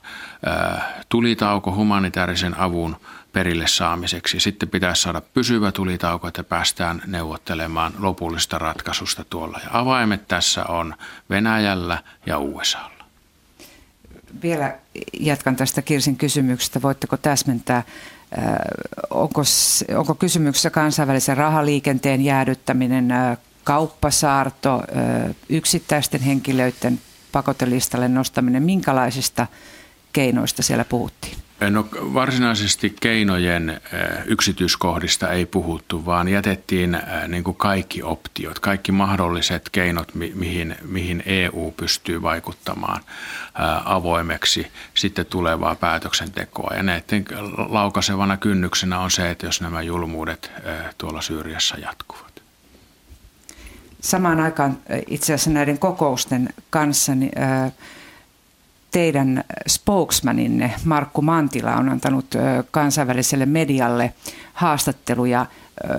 tulitauko humanitaarisen avun perille saamiseksi. Sitten pitäisi saada pysyvä tulitauko, että päästään neuvottelemaan lopullista ratkaisusta tuolla. Ja avaimet tässä on Venäjällä ja USAlla. Vielä jatkan tästä Kirsin kysymyksestä. Voitteko täsmentää, onko, onko kysymyksessä kansainvälisen rahaliikenteen jäädyttäminen, kauppasaarto, yksittäisten henkilöiden pakotelistalle nostaminen, minkälaisista keinoista siellä puhuttiin? No varsinaisesti keinojen yksityiskohdista ei puhuttu, vaan jätettiin niin kuin kaikki optiot, kaikki mahdolliset keinot, mihin, mihin EU pystyy vaikuttamaan avoimeksi sitten tulevaa päätöksentekoa. Ja näiden laukasevana kynnyksenä on se, että jos nämä julmuudet tuolla Syyriassa jatkuvat. samaan aikaan itse asiassa näiden kokousten kanssa niin, teidän spokesmaninne Markku Mantila on antanut kansainväliselle medialle haastatteluja.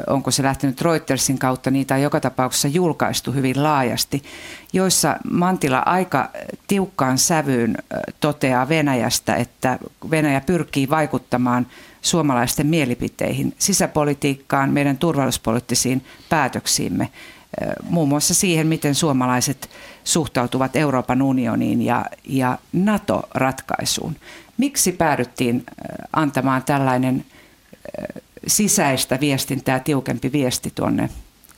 Onko se lähtenyt Reutersin kautta, niitä on joka tapauksessa julkaistu hyvin laajasti, joissa Mantila aika tiukkaan sävyyn toteaa Venäjästä, että Venäjä pyrkii vaikuttamaan suomalaisten mielipiteihin, sisäpolitiikkaan, meidän turvallisuuspoliittisiin päätöksiimme, muun muassa siihen, miten suomalaiset suhtautuvat Euroopan unioniin ja, ja NATO-ratkaisuun. Miksi päädyttiin antamaan tällainen sisäistä viestintää tiukempi viesti tuonne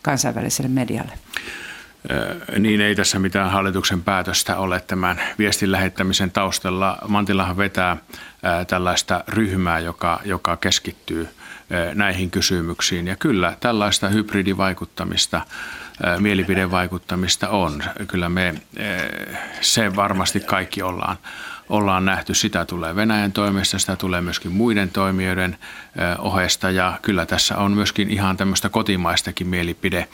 kansainväliselle medialle? Niin ei tässä mitään hallituksen päätöstä ole tämän viestin lähettämisen taustalla. Mantilahan vetää tällaista ryhmää, joka, joka keskittyy näihin kysymyksiin. Ja kyllä tällaista hybridivaikuttamista, mielipidevaikuttamista on. Kyllä me se varmasti kaikki ollaan ollaan nähty. Sitä tulee Venäjän toimesta, sitä tulee myöskin muiden toimijoiden ohesta ja kyllä tässä on myöskin ihan tämmöistä kotimaistakin mielipide-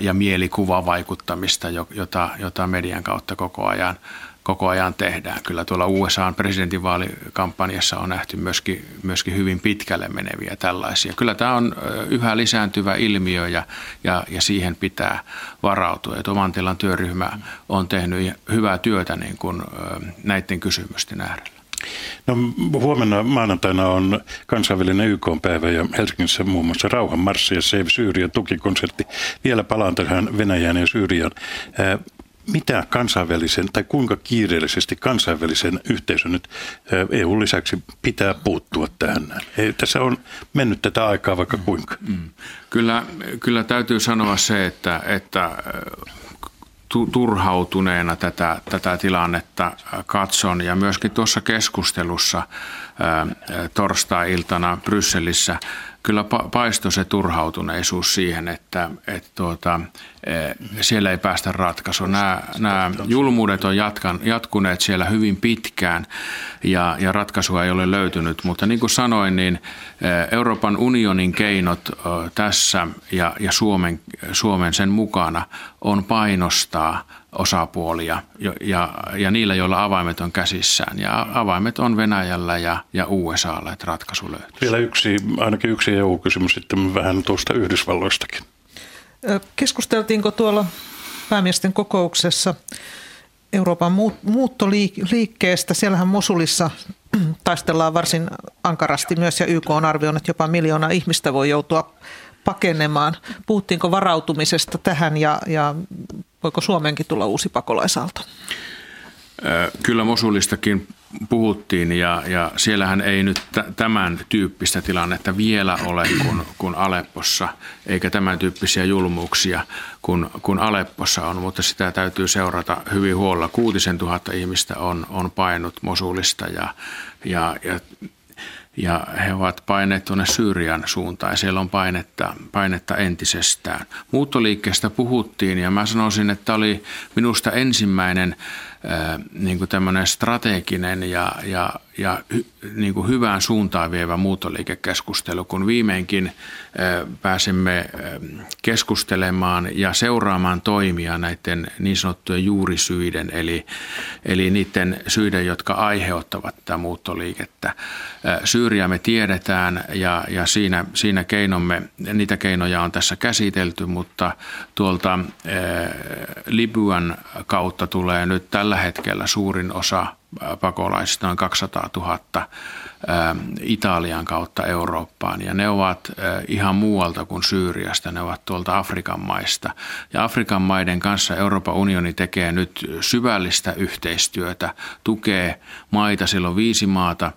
ja mielikuvavaikuttamista, jota, jota median kautta koko ajan koko ajan tehdään. Kyllä tuolla USAn presidentinvaalikampanjassa on nähty myöskin, myöskin hyvin pitkälle meneviä tällaisia. Kyllä tämä on yhä lisääntyvä ilmiö ja, ja, ja siihen pitää varautua. Ja Tomantilan työryhmä on tehnyt hyvää työtä niin kuin näiden kysymysten äärellä. No, huomenna maanantaina on kansainvälinen YK-päivä ja Helsingissä muun muassa Rauhanmarssi ja Save Syyrian tukikonsertti. Vielä palaan tähän Venäjään ja Syyrian mitä kansainvälisen tai kuinka kiireellisesti kansainvälisen yhteisön nyt EU lisäksi pitää puuttua tähän? Ei, tässä on mennyt tätä aikaa vaikka kuinka. Mm. Kyllä, kyllä täytyy sanoa se, että, että turhautuneena tätä, tätä tilannetta katson ja myöskin tuossa keskustelussa torstai-iltana Brysselissä kyllä paistoi se turhautuneisuus siihen, että, että tuota, siellä ei päästä ratkaisuun. Nämä, nämä julmuudet on jatkan, jatkuneet siellä hyvin pitkään ja, ja ratkaisua ei ole löytynyt, mutta niin kuin sanoin, niin Euroopan unionin keinot tässä ja, ja Suomen, Suomen sen mukana on painostaa osapuolia ja, ja, ja niillä, joilla avaimet on käsissään. Ja avaimet on Venäjällä ja, ja USAlla, että ratkaisu löytyy. Vielä yksi, ainakin yksi EU-kysymys sitten vähän tuosta Yhdysvalloistakin. Keskusteltiinko tuolla päämiesten kokouksessa Euroopan muuttoliikkeestä? Siellähän Mosulissa taistellaan varsin ankarasti myös ja YK on arvioinut, että jopa miljoona ihmistä voi joutua pakenemaan. Puhuttiinko varautumisesta tähän ja, ja voiko Suomeenkin tulla uusi pakolaisalto? Kyllä Mosulistakin puhuttiin ja, ja siellähän ei nyt tämän tyyppistä tilannetta vielä ole kuin, kuin Aleppossa, eikä tämän tyyppisiä julmuuksia kuin, kuin Aleppossa on, mutta sitä täytyy seurata hyvin huolella. Kuutisen tuhatta ihmistä on, on painut Mosulista ja, ja, ja ja he ovat paineet tuonne Syyrian suuntaan siellä on painetta, painetta entisestään. Muuttoliikkeestä puhuttiin ja mä sanoisin, että oli minusta ensimmäinen niin kuin tämmöinen strateginen ja, ja, ja hy, niin kuin hyvään suuntaan vievä muuttoliikekeskustelu, kun viimeinkin pääsemme keskustelemaan ja seuraamaan toimia näiden niin sanottujen juurisyiden, eli, eli niiden syiden, jotka aiheuttavat tätä muuttoliikettä. Syyriä me tiedetään ja, ja siinä, siinä keinomme, niitä keinoja on tässä käsitelty, mutta tuolta Libyan kautta tulee nyt tällä hetkellä suurin osa pakolaisista, noin 200 000 Italian kautta Eurooppaan. Ja ne ovat ihan muualta kuin Syyriasta, ne ovat tuolta Afrikan maista. Ja Afrikan maiden kanssa Euroopan unioni tekee nyt syvällistä yhteistyötä, tukee maita, silloin viisi maata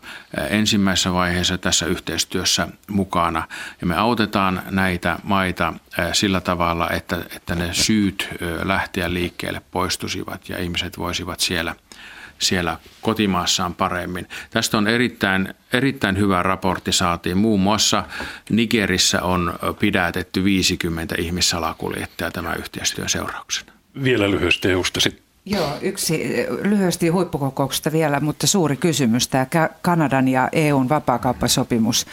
ensimmäisessä vaiheessa tässä yhteistyössä mukana. Ja me autetaan näitä maita sillä tavalla, että, että ne syyt lähteä liikkeelle poistusivat ja ihmiset voisivat siellä – siellä kotimaassaan paremmin. Tästä on erittäin, erittäin hyvä raportti saatiin. Muun muassa Nigerissä on pidätetty 50 ihmissalakuljettajaa tämän yhteistyön seurauksena. Vielä lyhyesti EUsta sitten. Joo, yksi lyhyesti huippukokouksesta vielä, mutta suuri kysymys, tämä Kanadan ja EUn vapaakauppasopimus,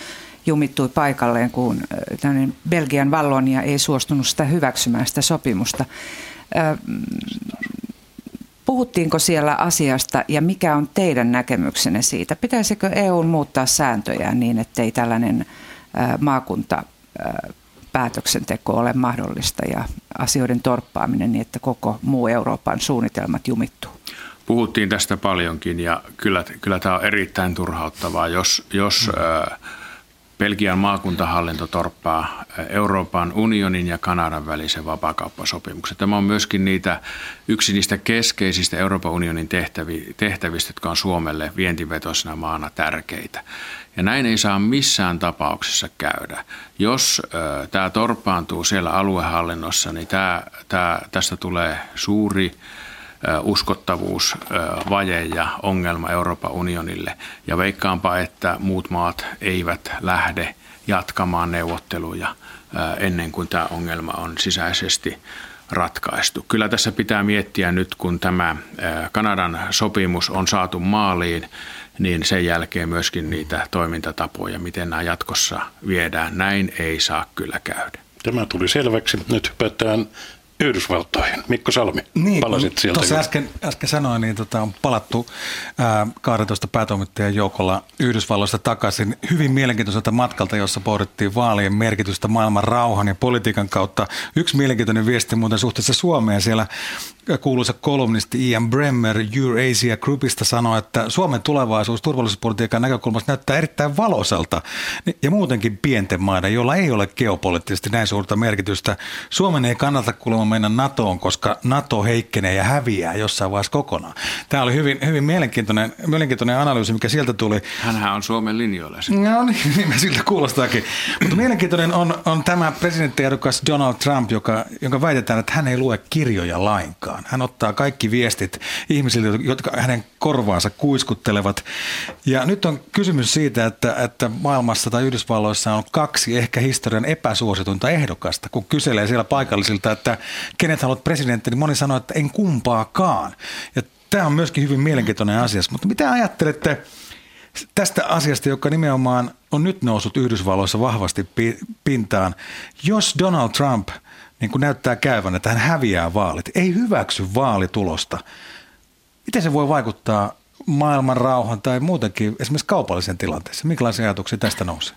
jumittui paikalleen, kun Belgian Vallonia ei suostunut sitä hyväksymään sitä sopimusta. Puhuttiinko siellä asiasta ja mikä on teidän näkemyksenne siitä? Pitäisikö EU muuttaa sääntöjä niin, ettei tällainen maakunta päätöksenteko ole mahdollista ja asioiden torppaaminen niin, että koko muu Euroopan suunnitelmat jumittuu? Puhuttiin tästä paljonkin ja kyllä, kyllä tämä on erittäin turhauttavaa, jos, jos mm. Belgian maakuntahallinto torppaa Euroopan unionin ja Kanadan välisen vapaakauppasopimuksen. Tämä on myöskin niitä, yksi niistä keskeisistä Euroopan unionin tehtävi, tehtävistä, jotka on Suomelle vientivetoisena maana tärkeitä. Ja näin ei saa missään tapauksessa käydä. Jos äh, tämä torppaantuu siellä aluehallinnossa, niin tämä, tämä, tästä tulee suuri uskottavuusvaje ja ongelma Euroopan unionille. Ja veikkaanpa, että muut maat eivät lähde jatkamaan neuvotteluja ennen kuin tämä ongelma on sisäisesti ratkaistu. Kyllä tässä pitää miettiä nyt, kun tämä Kanadan sopimus on saatu maaliin, niin sen jälkeen myöskin niitä toimintatapoja, miten nämä jatkossa viedään. Näin ei saa kyllä käydä. Tämä tuli selväksi. Nyt hypätään Yhdysvaltoihin. Mikko Salmi, niin, palasit sieltä. Tuossa äsken, äsken sanoin, niin tota, on palattu ää, 12 päätoimittajan joukolla Yhdysvalloista takaisin hyvin mielenkiintoiselta matkalta, jossa pohdittiin vaalien merkitystä maailman rauhan ja politiikan kautta. Yksi mielenkiintoinen viesti muuten suhteessa Suomeen siellä kuuluisa kolumnisti Ian Bremmer Eurasia Groupista sanoi, että Suomen tulevaisuus turvallisuuspolitiikan näkökulmasta näyttää erittäin valoisalta ja muutenkin pienten maiden, joilla ei ole geopoliittisesti näin suurta merkitystä. Suomen ei kannata kuulemma mennä NATOon, koska NATO heikkenee ja häviää jossain vaiheessa kokonaan. Tämä oli hyvin, hyvin mielenkiintoinen, mielenkiintoinen analyysi, mikä sieltä tuli. Hänhän on Suomen linjoilla. No niin, niin siltä kuulostaakin. Mutta mielenkiintoinen on, on tämä presidenttiehdokas Donald Trump, joka, jonka väitetään, että hän ei lue kirjoja lainkaan mukaan. Hän ottaa kaikki viestit ihmisille, jotka hänen korvaansa kuiskuttelevat. Ja nyt on kysymys siitä, että, että maailmassa tai Yhdysvalloissa on kaksi ehkä historian epäsuositunta ehdokasta. Kun kyselee siellä paikallisilta, että kenet haluat presidentti, niin moni sanoo, että en kumpaakaan. Ja tämä on myöskin hyvin mielenkiintoinen asia. Mutta mitä ajattelette tästä asiasta, joka nimenomaan on nyt noussut Yhdysvalloissa vahvasti pintaan? Jos Donald Trump – niin kuin näyttää käyvän, että hän häviää vaalit, ei hyväksy vaalitulosta. Miten se voi vaikuttaa maailman rauhan tai muutenkin esimerkiksi kaupallisen tilanteessa? Minkälaisia ajatuksia tästä nousee?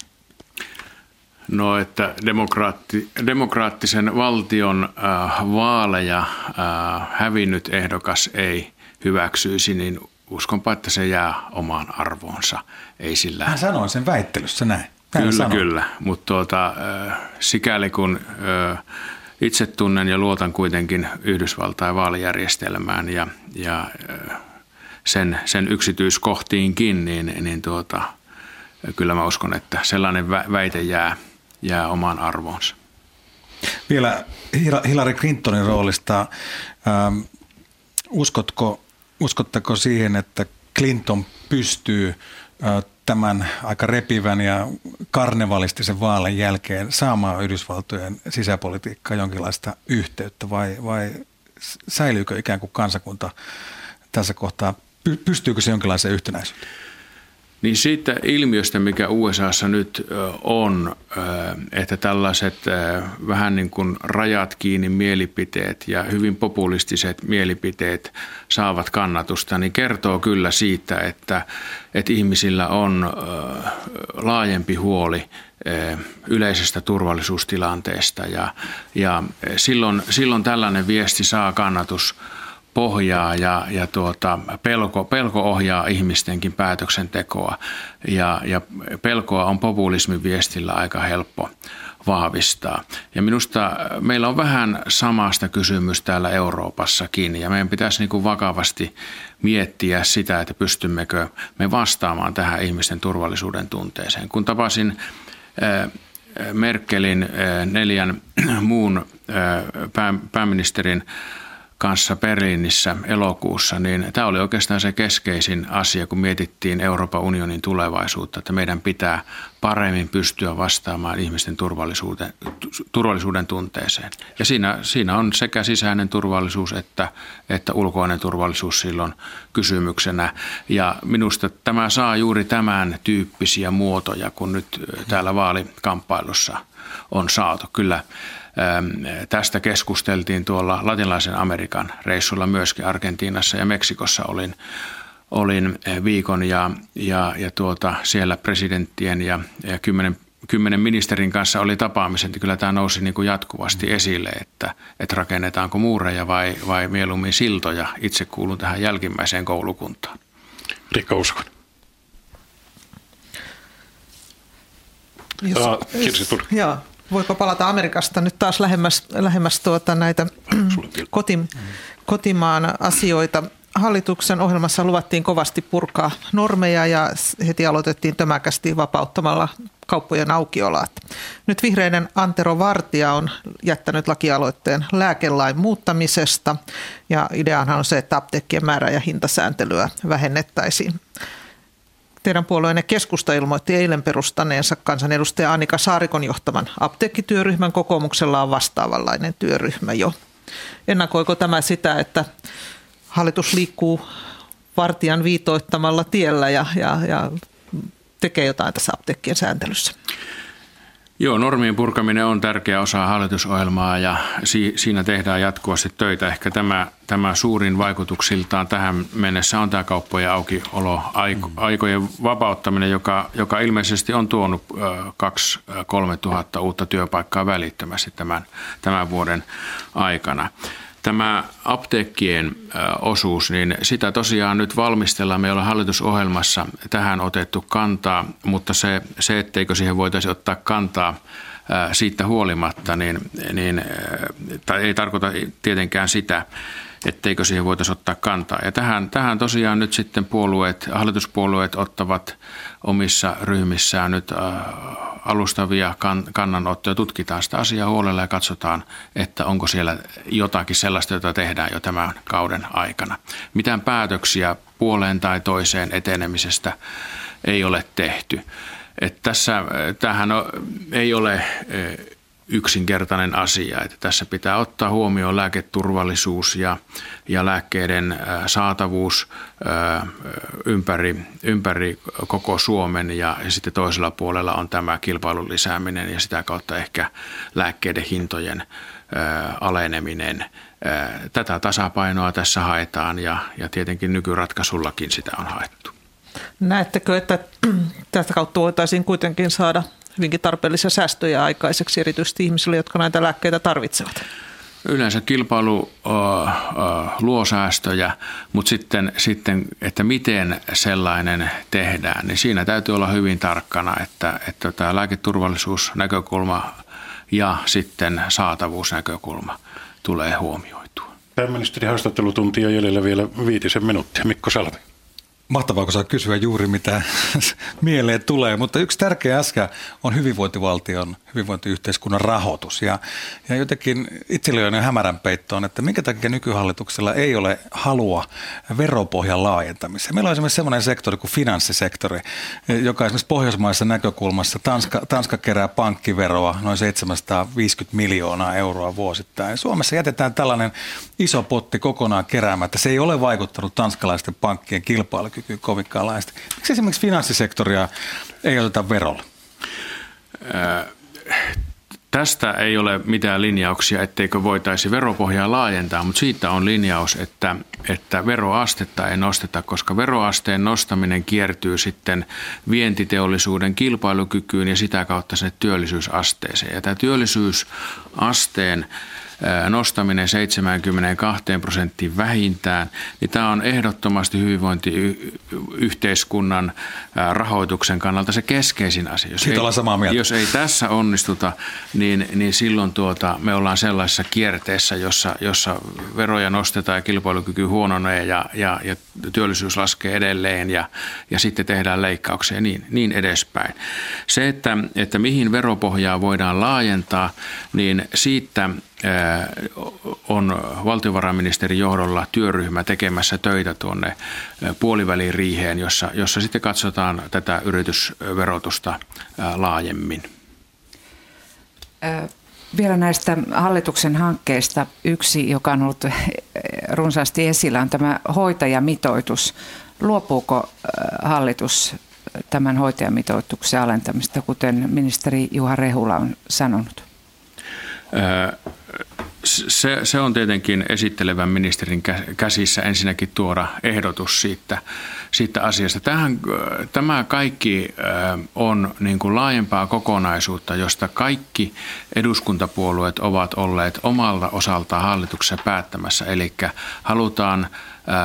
No, että demokraatti, demokraattisen valtion äh, vaaleja äh, hävinnyt ehdokas ei hyväksyisi, niin uskonpa, että se jää omaan arvoonsa. Ei sillä... Hän sanoi sen väittelyssä näin. Hän kyllä, sanoi. kyllä. Mutta tuota, äh, sikäli kun äh, itse tunnen ja luotan kuitenkin Yhdysvaltain vaalijärjestelmään ja, ja sen, sen yksityiskohtiinkin, niin, niin tuota, kyllä mä uskon, että sellainen väite jää, jää omaan arvoonsa. Vielä Hillary Clintonin roolista. Ähm, uskotko, uskotteko siihen, että Clinton pystyy tämän aika repivän ja karnevalistisen vaalen jälkeen saamaan Yhdysvaltojen sisäpolitiikkaan jonkinlaista yhteyttä vai, vai säilyykö ikään kuin kansakunta tässä kohtaa, pystyykö se jonkinlaiseen yhtenäisyyteen? Niin siitä ilmiöstä, mikä USAssa nyt on, että tällaiset vähän niin kuin rajat kiinni mielipiteet ja hyvin populistiset mielipiteet saavat kannatusta, niin kertoo kyllä siitä, että, että ihmisillä on laajempi huoli yleisestä turvallisuustilanteesta. Ja, ja silloin, silloin tällainen viesti saa kannatus pohjaa ja, ja tuota, pelko, pelko ohjaa ihmistenkin päätöksentekoa ja, ja pelkoa on populismin viestillä aika helppo vahvistaa. Ja minusta meillä on vähän samasta kysymys täällä Euroopassakin ja meidän pitäisi niin kuin vakavasti miettiä sitä, että pystymmekö me vastaamaan tähän ihmisten turvallisuuden tunteeseen. Kun tapasin Merkelin neljän muun pääministerin kanssa Berliinissä elokuussa, niin tämä oli oikeastaan se keskeisin asia, kun mietittiin Euroopan unionin tulevaisuutta, että meidän pitää paremmin pystyä vastaamaan ihmisten turvallisuuden, turvallisuuden tunteeseen. Ja siinä, siinä on sekä sisäinen turvallisuus että, että ulkoinen turvallisuus silloin kysymyksenä. Ja minusta tämä saa juuri tämän tyyppisiä muotoja, kun nyt täällä vaalikamppailussa on saatu. Kyllä Tästä keskusteltiin tuolla latinalaisen Amerikan reissulla myöskin Argentiinassa ja Meksikossa olin, olin viikon ja, ja, ja tuota, siellä presidenttien ja, ja kymmenen, kymmenen ministerin kanssa oli tapaamiset, niin kyllä tämä nousi niin kuin jatkuvasti esille, että, että rakennetaanko muureja vai, vai mieluummin siltoja. Itse kuulun tähän jälkimmäiseen koulukuntaan. Rikka Uskon. Jos, uh, Kirsi Joo, voiko palata Amerikasta nyt taas lähemmäs, lähemmäs tuota näitä koti, kotimaan asioita. Hallituksen ohjelmassa luvattiin kovasti purkaa normeja ja heti aloitettiin tömäkästi vapauttamalla kauppojen aukiolaat. Nyt vihreiden Antero Vartija on jättänyt lakialoitteen lääkelain muuttamisesta ja ideahan on se, että apteekkien määrä- ja hintasääntelyä vähennettäisiin. Teidän puolueenne keskusta ilmoitti eilen perustaneensa kansanedustaja Annika Saarikon johtaman apteekkityöryhmän. Kokoomuksella on vastaavanlainen työryhmä jo. Ennakoiko tämä sitä, että hallitus liikkuu vartijan viitoittamalla tiellä ja, ja, ja tekee jotain tässä apteekkien sääntelyssä? Joo, normien purkaminen on tärkeä osa hallitusohjelmaa ja si- siinä tehdään jatkuvasti töitä. Ehkä tämä, tämä suurin vaikutuksiltaan tähän mennessä on tämä kauppojen aukiolo, aikojen vapauttaminen, joka, joka ilmeisesti on tuonut 2-3 tuhatta uutta työpaikkaa välittömästi tämän, tämän vuoden aikana. Tämä apteekkien osuus, niin sitä tosiaan nyt valmistellaan. Me ollaan hallitusohjelmassa tähän otettu kantaa, mutta se, se etteikö siihen voitaisiin ottaa kantaa siitä huolimatta, niin, niin tai ei tarkoita tietenkään sitä, etteikö siihen voitaisiin ottaa kantaa. Ja tähän, tähän tosiaan nyt sitten puolueet, hallituspuolueet ottavat omissa ryhmissään nyt alustavia kannanottoja, tutkitaan sitä asiaa huolella ja katsotaan, että onko siellä jotakin sellaista, jota tehdään jo tämän kauden aikana. Mitään päätöksiä puoleen tai toiseen etenemisestä ei ole tehty. Että tässä, tämähän ei ole yksinkertainen asia. Että tässä pitää ottaa huomioon lääketurvallisuus ja, ja lääkkeiden saatavuus ympäri, ympäri koko Suomen ja, sitten toisella puolella on tämä kilpailun lisääminen ja sitä kautta ehkä lääkkeiden hintojen aleneminen. Tätä tasapainoa tässä haetaan ja, ja tietenkin nykyratkaisullakin sitä on haettu. Näettekö, että tästä kautta voitaisiin kuitenkin saada hyvinkin tarpeellisia säästöjä aikaiseksi, erityisesti ihmisille, jotka näitä lääkkeitä tarvitsevat? Yleensä kilpailu luo säästöjä, mutta sitten, sitten, että miten sellainen tehdään, niin siinä täytyy olla hyvin tarkkana, että, että tämä lääketurvallisuusnäkökulma ja sitten saatavuusnäkökulma tulee huomioitua. Pääministeri haastattelutuntia jäljellä vielä viitisen minuuttia. Mikko Salmi. Mahtavaa, kun saa kysyä juuri mitä mieleen tulee, mutta yksi tärkeä asia on hyvinvointivaltion, hyvinvointiyhteiskunnan rahoitus. Ja, ja jotenkin itselle on hämärän peittoon, että minkä takia nykyhallituksella ei ole halua veropohjan laajentamiseen. Meillä on esimerkiksi sellainen sektori kuin finanssisektori, joka esimerkiksi pohjoismaissa näkökulmassa, Tanska, Tanska kerää pankkiveroa noin 750 miljoonaa euroa vuosittain. Suomessa jätetään tällainen iso potti kokonaan keräämättä. Se ei ole vaikuttanut tanskalaisten pankkien kilpailukykyyn kilpailukyky kovinkaan laajasti. Miksi esimerkiksi finanssisektoria ei oteta verolla? Tästä ei ole mitään linjauksia, etteikö voitaisi veropohjaa laajentaa, mutta siitä on linjaus, että, että veroastetta ei nosteta, koska veroasteen nostaminen kiertyy sitten vientiteollisuuden kilpailukykyyn ja sitä kautta sinne työllisyysasteeseen. Ja tämä työllisyysasteen nostaminen 72 prosenttiin vähintään, niin tämä on ehdottomasti hyvinvointiyhteiskunnan rahoituksen kannalta se keskeisin asia. Jos Siitä ei, samaa mieltä. Jos ei tässä onnistuta, niin, niin silloin tuota, me ollaan sellaisessa kierteessä, jossa, jossa veroja nostetaan ja kilpailukyky huononee ja, ja, ja työllisyys laskee edelleen ja, ja sitten tehdään leikkauksia ja niin, niin edespäin. Se, että, että mihin veropohjaa voidaan laajentaa, niin siitä on valtiovarainministerin johdolla työryhmä tekemässä töitä tuonne puoliväliin riiheen, jossa, jossa sitten katsotaan tätä yritysverotusta laajemmin. Vielä näistä hallituksen hankkeista yksi, joka on ollut runsaasti esillä, on tämä hoitajamitoitus. Luopuuko hallitus tämän hoitajamitoituksen alentamista, kuten ministeri Juha Rehula on sanonut? Se, se on tietenkin esittelevän ministerin käsissä ensinnäkin tuoda ehdotus siitä, siitä asiasta. Tähän, tämä kaikki on niin kuin laajempaa kokonaisuutta, josta kaikki eduskuntapuolueet ovat olleet omalta osaltaan hallituksessa päättämässä. Eli halutaan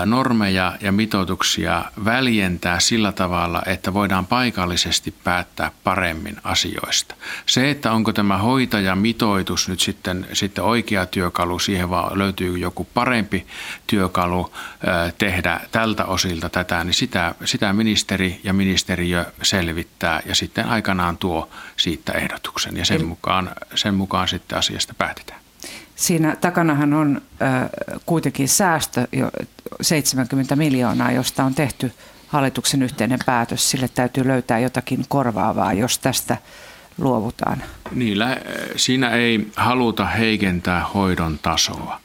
normeja ja mitoituksia väljentää sillä tavalla, että voidaan paikallisesti päättää paremmin asioista. Se, että onko tämä hoitajamitoitus nyt sitten, sitten oikea työkalu, siihen vaan löytyy joku parempi työkalu tehdä tältä osilta tätä, niin sitä, sitä ministeri ja ministeriö selvittää ja sitten aikanaan tuo siitä ehdotuksen ja sen mukaan, sen mukaan sitten asiasta päätetään. Siinä takanahan on äh, kuitenkin säästö jo 70 miljoonaa, josta on tehty hallituksen yhteinen päätös. Sille täytyy löytää jotakin korvaavaa, jos tästä luovutaan. Niin, siinä ei haluta heikentää hoidon tasoa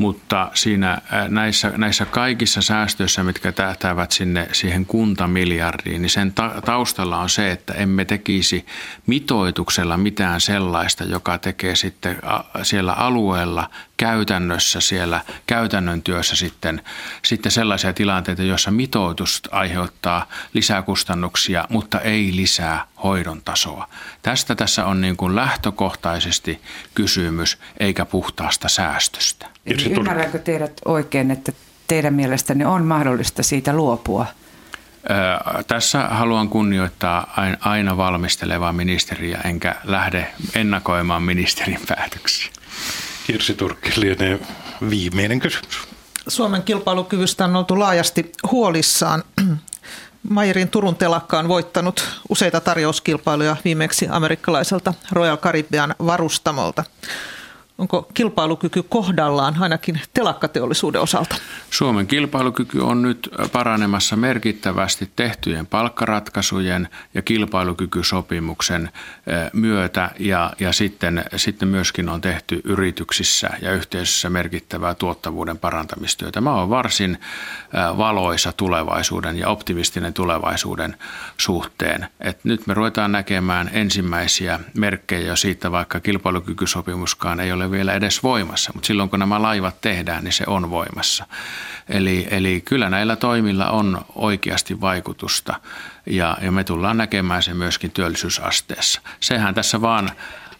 mutta siinä näissä, näissä kaikissa säästöissä, mitkä tähtäävät sinne siihen kuntamiljardiin, niin sen taustalla on se, että emme tekisi mitoituksella mitään sellaista, joka tekee sitten siellä alueella käytännössä siellä käytännön työssä sitten, sitten sellaisia tilanteita, joissa mitoitus aiheuttaa lisäkustannuksia, mutta ei lisää hoidon tasoa. Tästä tässä on niin kuin lähtökohtaisesti kysymys, eikä puhtaasta säästöstä. Eli ymmärränkö teidät oikein, että teidän mielestänne on mahdollista siitä luopua? Tässä haluan kunnioittaa aina valmistelevaa ministeriä, enkä lähde ennakoimaan ministerin päätöksiä. Kirsi Turkki lienee viimeinen kysymys. Suomen kilpailukyvystä on oltu laajasti huolissaan. Mayerin Turun telakka on voittanut useita tarjouskilpailuja viimeksi amerikkalaiselta Royal Caribbean varustamolta. Onko kilpailukyky kohdallaan ainakin telakkateollisuuden osalta? Suomen kilpailukyky on nyt paranemassa merkittävästi tehtyjen palkkaratkaisujen ja kilpailukykysopimuksen myötä ja, ja sitten, sitten myöskin on tehty yrityksissä ja yhteisössä merkittävää tuottavuuden parantamistyötä. Tämä on varsin valoisa tulevaisuuden ja optimistinen tulevaisuuden suhteen. Et nyt me ruvetaan näkemään ensimmäisiä merkkejä jo siitä, vaikka kilpailukykysopimuskaan ei ole vielä edes voimassa, mutta silloin kun nämä laivat tehdään, niin se on voimassa. Eli, eli kyllä näillä toimilla on oikeasti vaikutusta ja, ja me tullaan näkemään se myöskin työllisyysasteessa. Sehän tässä vaan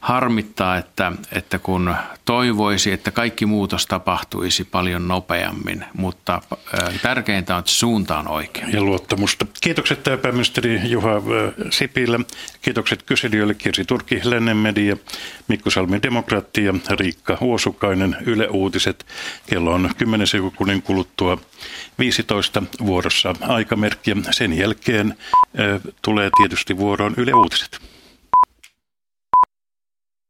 harmittaa, että, että kun toivoisi, että kaikki muutos tapahtuisi paljon nopeammin, mutta tärkeintä on, että suunta on oikea. Ja luottamusta. Kiitokset pääministeri Juha Sipilä. Kiitokset kyselijöille Kirsi Turki, Lennen Media, Mikko Salmi Demokraatti ja Riikka Uosukainen Yle Uutiset. Kello on 10 sekunnin kuluttua 15 vuorossa aikamerkki. Sen jälkeen tulee tietysti vuoroon Yle Uutiset.